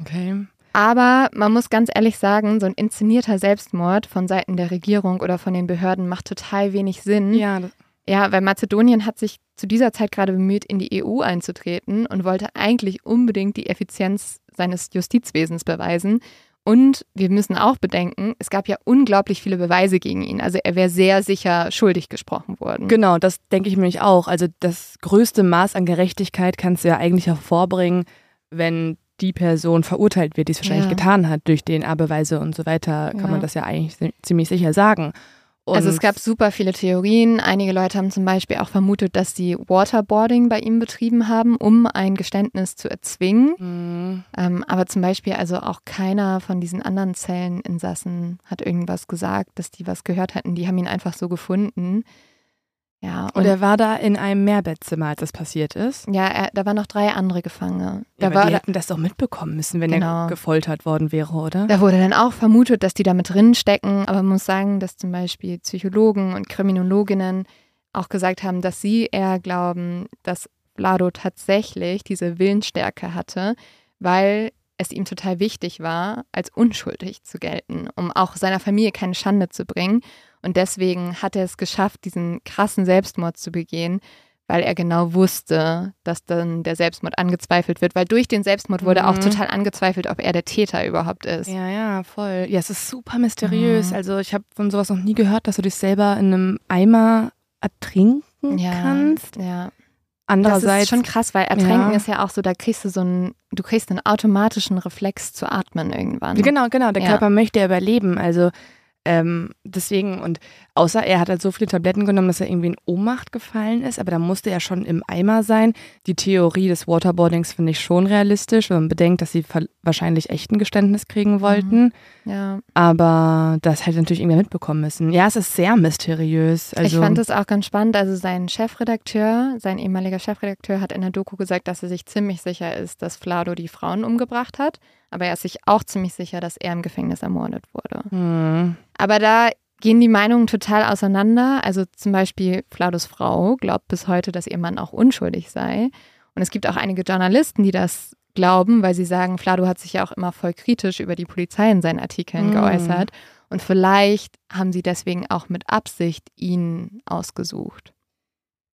Okay. Aber man muss ganz ehrlich sagen, so ein inszenierter Selbstmord von Seiten der Regierung oder von den Behörden macht total wenig Sinn. Ja. Ja, weil Mazedonien hat sich zu dieser Zeit gerade bemüht, in die EU einzutreten und wollte eigentlich unbedingt die Effizienz seines Justizwesens beweisen. Und wir müssen auch bedenken, es gab ja unglaublich viele Beweise gegen ihn. Also er wäre sehr sicher schuldig gesprochen worden. Genau, das denke ich mir nicht auch. Also das größte Maß an Gerechtigkeit kannst du ja eigentlich hervorbringen, wenn die Person verurteilt wird, die es wahrscheinlich ja. getan hat, durch DNA-Beweise und so weiter, kann ja. man das ja eigentlich ziemlich sicher sagen. Und also es gab super viele Theorien. Einige Leute haben zum Beispiel auch vermutet, dass sie Waterboarding bei ihm betrieben haben, um ein Geständnis zu erzwingen. Mhm. Ähm, aber zum Beispiel also auch keiner von diesen anderen Zelleninsassen hat irgendwas gesagt, dass die was gehört hatten. Die haben ihn einfach so gefunden. Ja, und, und er war da in einem Mehrbettzimmer, als das passiert ist. Ja, er, da waren noch drei andere Gefangene. Ja, da war, die hätten das doch mitbekommen müssen, wenn genau. er gefoltert worden wäre, oder? Da wurde dann auch vermutet, dass die da mit drin stecken. Aber man muss sagen, dass zum Beispiel Psychologen und Kriminologinnen auch gesagt haben, dass sie eher glauben, dass Vlado tatsächlich diese Willensstärke hatte, weil es ihm total wichtig war, als unschuldig zu gelten, um auch seiner Familie keine Schande zu bringen. Und deswegen hat er es geschafft, diesen krassen Selbstmord zu begehen, weil er genau wusste, dass dann der Selbstmord angezweifelt wird. Weil durch den Selbstmord wurde mhm. auch total angezweifelt, ob er der Täter überhaupt ist. Ja, ja, voll. Ja, es ist super mysteriös. Mhm. Also ich habe von sowas noch nie gehört, dass du dich selber in einem Eimer ertrinken ja, kannst. Ja. Andererseits. Das ist schon krass, weil Ertränken ja. ist ja auch so, da kriegst du so einen, du kriegst einen automatischen Reflex zu atmen irgendwann. Genau, genau. Der ja. Körper möchte überleben. Also ähm, deswegen, und außer er hat halt so viele Tabletten genommen, dass er irgendwie in Ohnmacht gefallen ist, aber da musste er schon im Eimer sein. Die Theorie des Waterboardings finde ich schon realistisch, wenn man bedenkt, dass sie wahrscheinlich echt ein Geständnis kriegen mhm. wollten. Mhm. Ja. Aber das hätte natürlich irgendwie mitbekommen müssen. Ja, es ist sehr mysteriös. Also ich fand es auch ganz spannend. Also sein Chefredakteur, sein ehemaliger Chefredakteur hat in der Doku gesagt, dass er sich ziemlich sicher ist, dass Flado die Frauen umgebracht hat. Aber er ist sich auch ziemlich sicher, dass er im Gefängnis ermordet wurde. Mhm. Aber da gehen die Meinungen total auseinander. Also zum Beispiel Flados Frau glaubt bis heute, dass ihr Mann auch unschuldig sei. Und es gibt auch einige Journalisten, die das glauben, weil sie sagen, Flado hat sich ja auch immer voll kritisch über die Polizei in seinen Artikeln mm. geäußert. Und vielleicht haben sie deswegen auch mit Absicht ihn ausgesucht.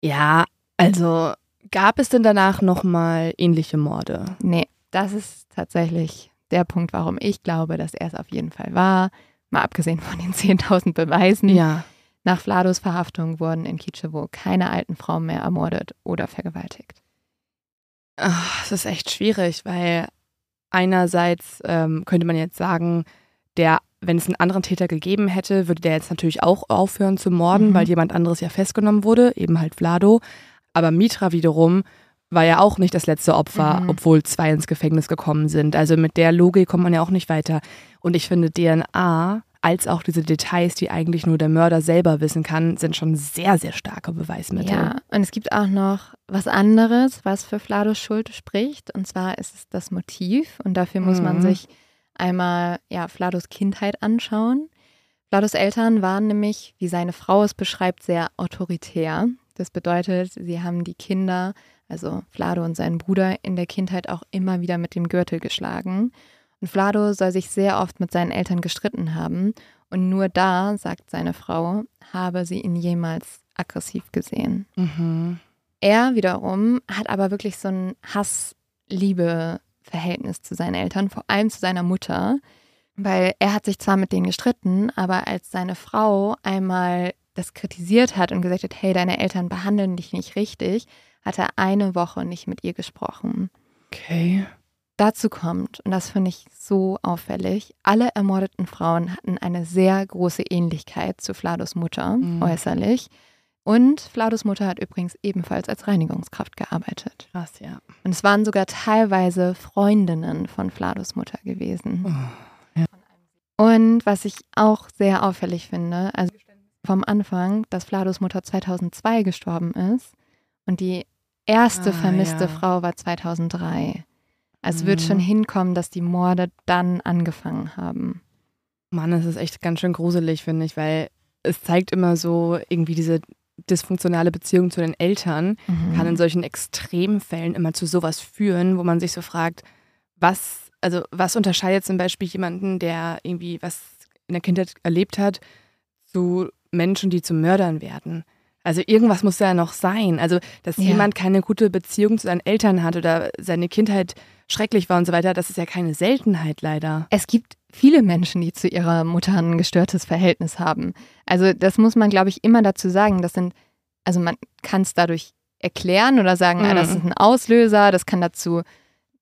Ja, also Gab es denn danach nochmal ähnliche Morde? Nee, das ist tatsächlich der Punkt, warum ich glaube, dass er es auf jeden Fall war. Mal abgesehen von den (laughs) 10.000 Beweisen. Ja. Nach Vlados Verhaftung wurden in Kitschewo keine alten Frauen mehr ermordet oder vergewaltigt. Es ist echt schwierig, weil einerseits ähm, könnte man jetzt sagen, der, wenn es einen anderen Täter gegeben hätte, würde der jetzt natürlich auch aufhören zu morden, mhm. weil jemand anderes ja festgenommen wurde, eben halt Vlado. Aber Mitra wiederum war ja auch nicht das letzte Opfer, mhm. obwohl zwei ins Gefängnis gekommen sind. Also mit der Logik kommt man ja auch nicht weiter. Und ich finde, DNA als auch diese Details, die eigentlich nur der Mörder selber wissen kann, sind schon sehr, sehr starke Beweismittel. Ja, und es gibt auch noch was anderes, was für Flados Schuld spricht. Und zwar ist es das Motiv. Und dafür muss mhm. man sich einmal ja, Flados Kindheit anschauen. Flados Eltern waren nämlich, wie seine Frau es beschreibt, sehr autoritär. Das bedeutet, sie haben die Kinder, also Flado und seinen Bruder, in der Kindheit auch immer wieder mit dem Gürtel geschlagen. Und Flado soll sich sehr oft mit seinen Eltern gestritten haben. Und nur da, sagt seine Frau, habe sie ihn jemals aggressiv gesehen. Mhm. Er wiederum hat aber wirklich so ein Hass-Liebe-Verhältnis zu seinen Eltern, vor allem zu seiner Mutter, weil er hat sich zwar mit denen gestritten, aber als seine Frau einmal das kritisiert hat und gesagt hat, hey, deine Eltern behandeln dich nicht richtig, hat er eine Woche nicht mit ihr gesprochen. Okay. Dazu kommt, und das finde ich so auffällig, alle ermordeten Frauen hatten eine sehr große Ähnlichkeit zu Flados Mutter mhm. äußerlich. Und Flados Mutter hat übrigens ebenfalls als Reinigungskraft gearbeitet. Krass, ja. Und es waren sogar teilweise Freundinnen von Flados Mutter gewesen. Oh, ja. Und was ich auch sehr auffällig finde, also vom Anfang, dass Flados Mutter 2002 gestorben ist und die erste ah, vermisste ja. Frau war 2003. Es mhm. wird schon hinkommen, dass die Morde dann angefangen haben. Mann, es ist echt ganz schön gruselig, finde ich, weil es zeigt immer so irgendwie diese dysfunktionale Beziehung zu den Eltern mhm. kann in solchen Extremfällen immer zu sowas führen, wo man sich so fragt, was, also was unterscheidet zum Beispiel jemanden, der irgendwie was in der Kindheit erlebt hat, zu Menschen, die zu Mördern werden? Also irgendwas muss ja noch sein. Also, dass ja. jemand keine gute Beziehung zu seinen Eltern hat oder seine Kindheit schrecklich war und so weiter, das ist ja keine Seltenheit leider. Es gibt viele Menschen, die zu ihrer Mutter ein gestörtes Verhältnis haben. Also das muss man, glaube ich, immer dazu sagen. Das sind, also man kann es dadurch erklären oder sagen, mhm. ah, das mhm. ist ein Auslöser, das kann dazu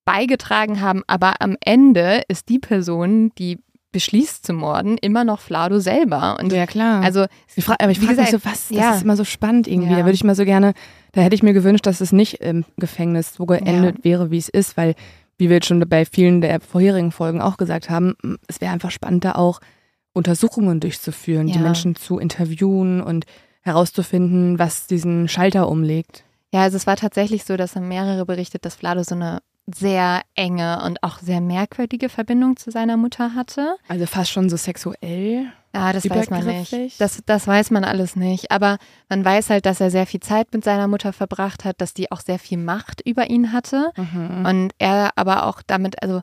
beigetragen haben, aber am Ende ist die Person, die beschließt zu morden, immer noch Flado selber. Und ja, klar. Also, ich frage, aber ich frage mich so, was, das ja. ist immer so spannend irgendwie. Ja. Da würde ich mal so gerne, da hätte ich mir gewünscht, dass es nicht im Gefängnis so geendet ja. wäre, wie es ist, weil, wie wir jetzt schon bei vielen der vorherigen Folgen auch gesagt haben, es wäre einfach spannend, da auch Untersuchungen durchzuführen, die Menschen zu interviewen und herauszufinden, was diesen Schalter umlegt. Ja, also es war tatsächlich so, dass haben mehrere berichtet, dass Flado so eine sehr enge und auch sehr merkwürdige Verbindung zu seiner Mutter hatte. Also fast schon so sexuell. Ja, das weiß man nicht. Das, das weiß man alles nicht. Aber man weiß halt, dass er sehr viel Zeit mit seiner Mutter verbracht hat, dass die auch sehr viel Macht über ihn hatte. Mhm. Und er aber auch damit, also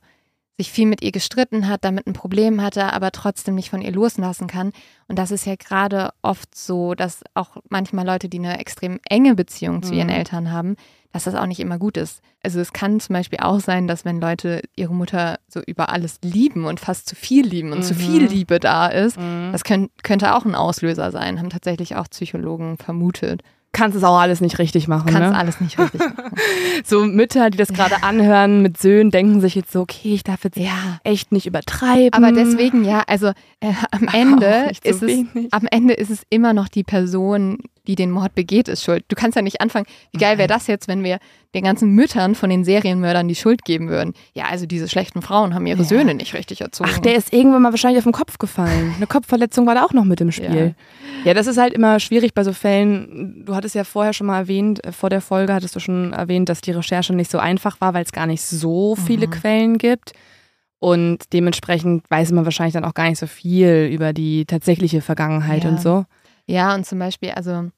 sich viel mit ihr gestritten hat, damit ein Problem hatte, aber trotzdem nicht von ihr loslassen kann. Und das ist ja gerade oft so, dass auch manchmal Leute, die eine extrem enge Beziehung zu ihren mhm. Eltern haben, dass das auch nicht immer gut ist. Also es kann zum Beispiel auch sein, dass wenn Leute ihre Mutter so über alles lieben und fast zu viel lieben und mhm. zu viel Liebe da ist, mhm. das könnt, könnte auch ein Auslöser sein, haben tatsächlich auch Psychologen vermutet kannst es auch alles nicht richtig machen. Kannst ne? alles nicht richtig machen. (laughs) so Mütter, die das gerade anhören mit Söhnen, denken sich jetzt so, okay, ich darf jetzt ja. echt nicht übertreiben. Aber deswegen ja, also äh, am (laughs) Ende so ist es, am Ende ist es immer noch die Person, die den Mord begeht, ist schuld. Du kannst ja nicht anfangen, wie geil wäre das jetzt, wenn wir den ganzen Müttern von den Serienmördern die Schuld geben würden. Ja, also diese schlechten Frauen haben ihre ja. Söhne nicht richtig erzogen. Ach, der ist irgendwann mal wahrscheinlich auf den Kopf gefallen. Eine Kopfverletzung war da auch noch mit im Spiel. Ja. ja, das ist halt immer schwierig bei so Fällen. Du hattest ja vorher schon mal erwähnt, äh, vor der Folge hattest du schon erwähnt, dass die Recherche nicht so einfach war, weil es gar nicht so viele mhm. Quellen gibt. Und dementsprechend weiß man wahrscheinlich dann auch gar nicht so viel über die tatsächliche Vergangenheit ja. und so. Ja, und zum Beispiel, also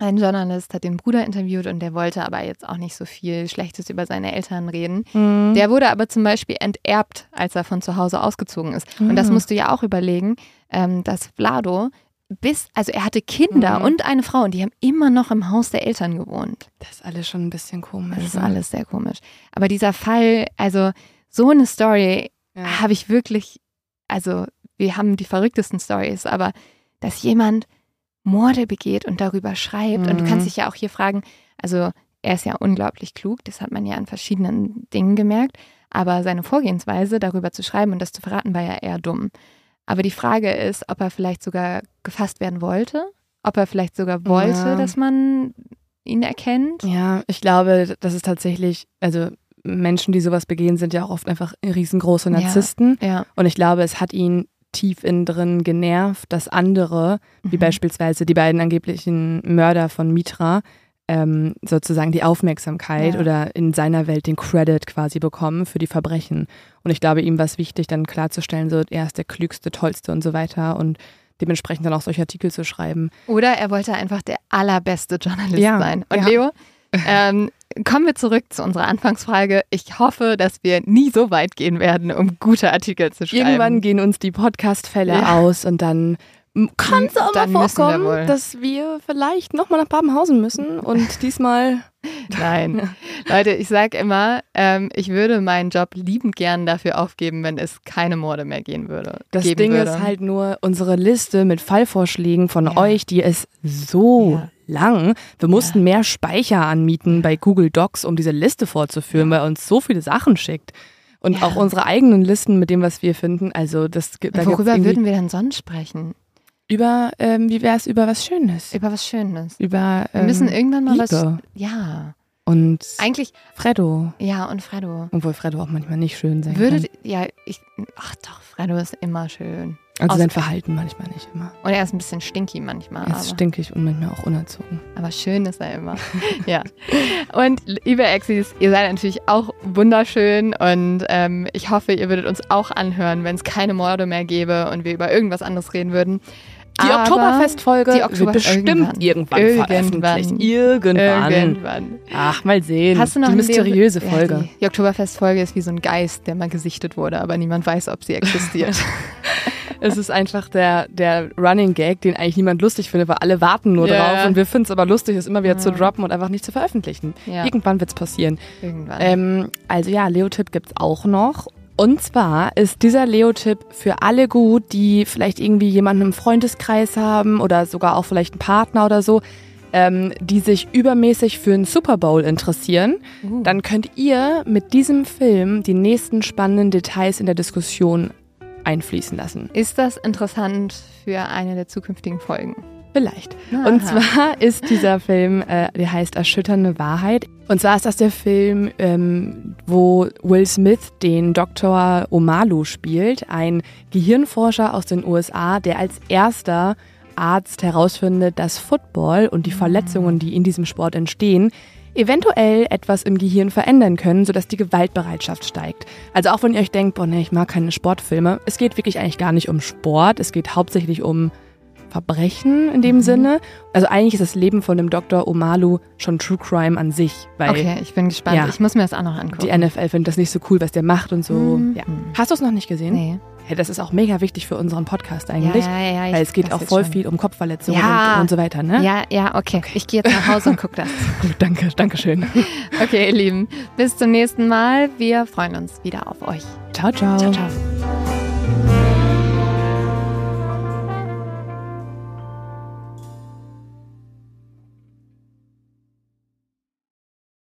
ein Journalist hat den Bruder interviewt und der wollte aber jetzt auch nicht so viel Schlechtes über seine Eltern reden. Mhm. Der wurde aber zum Beispiel enterbt, als er von zu Hause ausgezogen ist. Mhm. Und das ah. musst du ja auch überlegen, ähm, dass Vlado bis, also er hatte Kinder mhm. und eine Frau und die haben immer noch im Haus der Eltern gewohnt. Das ist alles schon ein bisschen komisch. Das ist ne? alles sehr komisch. Aber dieser Fall, also so eine Story ja. habe ich wirklich, also wir haben die verrücktesten Stories, aber dass jemand Morde begeht und darüber schreibt mhm. und du kannst mhm. dich ja auch hier fragen, also er ist ja unglaublich klug, das hat man ja an verschiedenen Dingen gemerkt, aber seine Vorgehensweise, darüber zu schreiben und das zu verraten, war ja eher dumm. Aber die Frage ist, ob er vielleicht sogar gefasst werden wollte, ob er vielleicht sogar wollte, ja. dass man ihn erkennt. Ja, ich glaube, das ist tatsächlich, also Menschen, die sowas begehen, sind ja auch oft einfach riesengroße Narzissten. Ja, ja. Und ich glaube, es hat ihn tief innen drin genervt, dass andere, mhm. wie beispielsweise die beiden angeblichen Mörder von Mitra, ähm, sozusagen die Aufmerksamkeit ja. oder in seiner Welt den Credit quasi bekommen für die Verbrechen. Und ich glaube, ihm war es wichtig, dann klarzustellen, so er ist der klügste, tollste und so weiter und dementsprechend dann auch solche Artikel zu schreiben. Oder er wollte einfach der allerbeste Journalist ja. sein. Und ja. Leo, (laughs) ähm, kommen wir zurück zu unserer Anfangsfrage. Ich hoffe, dass wir nie so weit gehen werden, um gute Artikel zu schreiben. Irgendwann gehen uns die Podcast-Fälle ja. aus und dann kann es auch mal vorkommen, wir dass wir vielleicht nochmal nach Babenhausen müssen und (laughs) diesmal. Nein. (laughs) Leute, ich sage immer, ähm, ich würde meinen Job liebend gern dafür aufgeben, wenn es keine Morde mehr gehen würde. Das Ding würde. ist halt nur unsere Liste mit Fallvorschlägen von ja. euch, die ist so ja. Lang. Wir mussten ja. mehr Speicher anmieten bei Google Docs, um diese Liste vorzuführen, weil uns so viele Sachen schickt. Und auch unsere eigenen Listen mit dem, was wir finden. Also das, da Worüber würden wir denn sonst sprechen? Über, ähm, wie wäre es über was Schönes? Über was Schönes. Über. Ähm, Wir müssen ähm, irgendwann mal Liebe. was. Ja. Und eigentlich Freddo. Ja, und Freddo. Obwohl Freddo auch manchmal nicht schön sein Würdet, kann. ja, ich, ach doch, Freddo ist immer schön. Also Aus sein Verhalten manchmal nicht immer. Und er ist ein bisschen stinky manchmal. Er ist stinkig und manchmal auch unerzogen. Aber schön ist er immer. (laughs) ja. Und liebe Exis, ihr seid natürlich auch wunderschön und ähm, ich hoffe, ihr würdet uns auch anhören, wenn es keine Morde mehr gäbe und wir über irgendwas anderes reden würden. Die Oktoberfestfolge Oktober wird bestimmt irgendwann, irgendwann, irgendwann veröffentlicht. Irgendwann. irgendwann. Ach, mal sehen. Hast du noch die mysteriöse Leo Folge? Ja, die, die Oktoberfestfolge ist wie so ein Geist, der mal gesichtet wurde, aber niemand weiß, ob sie existiert. (laughs) es ist einfach der, der Running Gag, den eigentlich niemand lustig findet, weil alle warten nur yeah. drauf und wir finden es aber lustig, es immer wieder ja. zu droppen und einfach nicht zu veröffentlichen. Ja. Irgendwann wird es passieren. Irgendwann. Ähm, also ja, Leo-Tipp gibt es auch noch und zwar ist dieser Leo-Tipp für alle gut, die vielleicht irgendwie jemanden im Freundeskreis haben oder sogar auch vielleicht einen Partner oder so, ähm, die sich übermäßig für einen Super Bowl interessieren. Uh. Dann könnt ihr mit diesem Film die nächsten spannenden Details in der Diskussion einfließen lassen. Ist das interessant für eine der zukünftigen Folgen? Vielleicht. Aha. Und zwar (laughs) ist dieser Film, äh, der heißt Erschütternde Wahrheit. Und zwar ist das der Film, ähm, wo Will Smith den Dr. Omalu spielt, ein Gehirnforscher aus den USA, der als erster Arzt herausfindet, dass Football und die mhm. Verletzungen, die in diesem Sport entstehen, eventuell etwas im Gehirn verändern können, sodass die Gewaltbereitschaft steigt. Also auch wenn ihr euch denkt, boah, nee, ich mag keine Sportfilme, es geht wirklich eigentlich gar nicht um Sport, es geht hauptsächlich um Verbrechen in dem mhm. Sinne. Also eigentlich ist das Leben von dem Dr. Omalu schon True Crime an sich. Weil, okay, ich bin gespannt. Ja, ich muss mir das auch noch angucken. Die NFL findet das nicht so cool, was der macht und so. Mhm. Ja. Hast du es noch nicht gesehen? Nee. Ja, das ist auch mega wichtig für unseren Podcast eigentlich. Ja, ja, ja, weil es geht auch voll schon. viel um Kopfverletzungen und, und, so weiter, ne? Ja, ja, okay. Ich gehe jetzt nach Hause und gucke das. (laughs) Gut, danke, danke schön. (laughs) okay, ihr Lieben, bis zum nächsten Mal. Wir freuen uns wieder auf euch. Ciao, ciao. Ciao, ciao.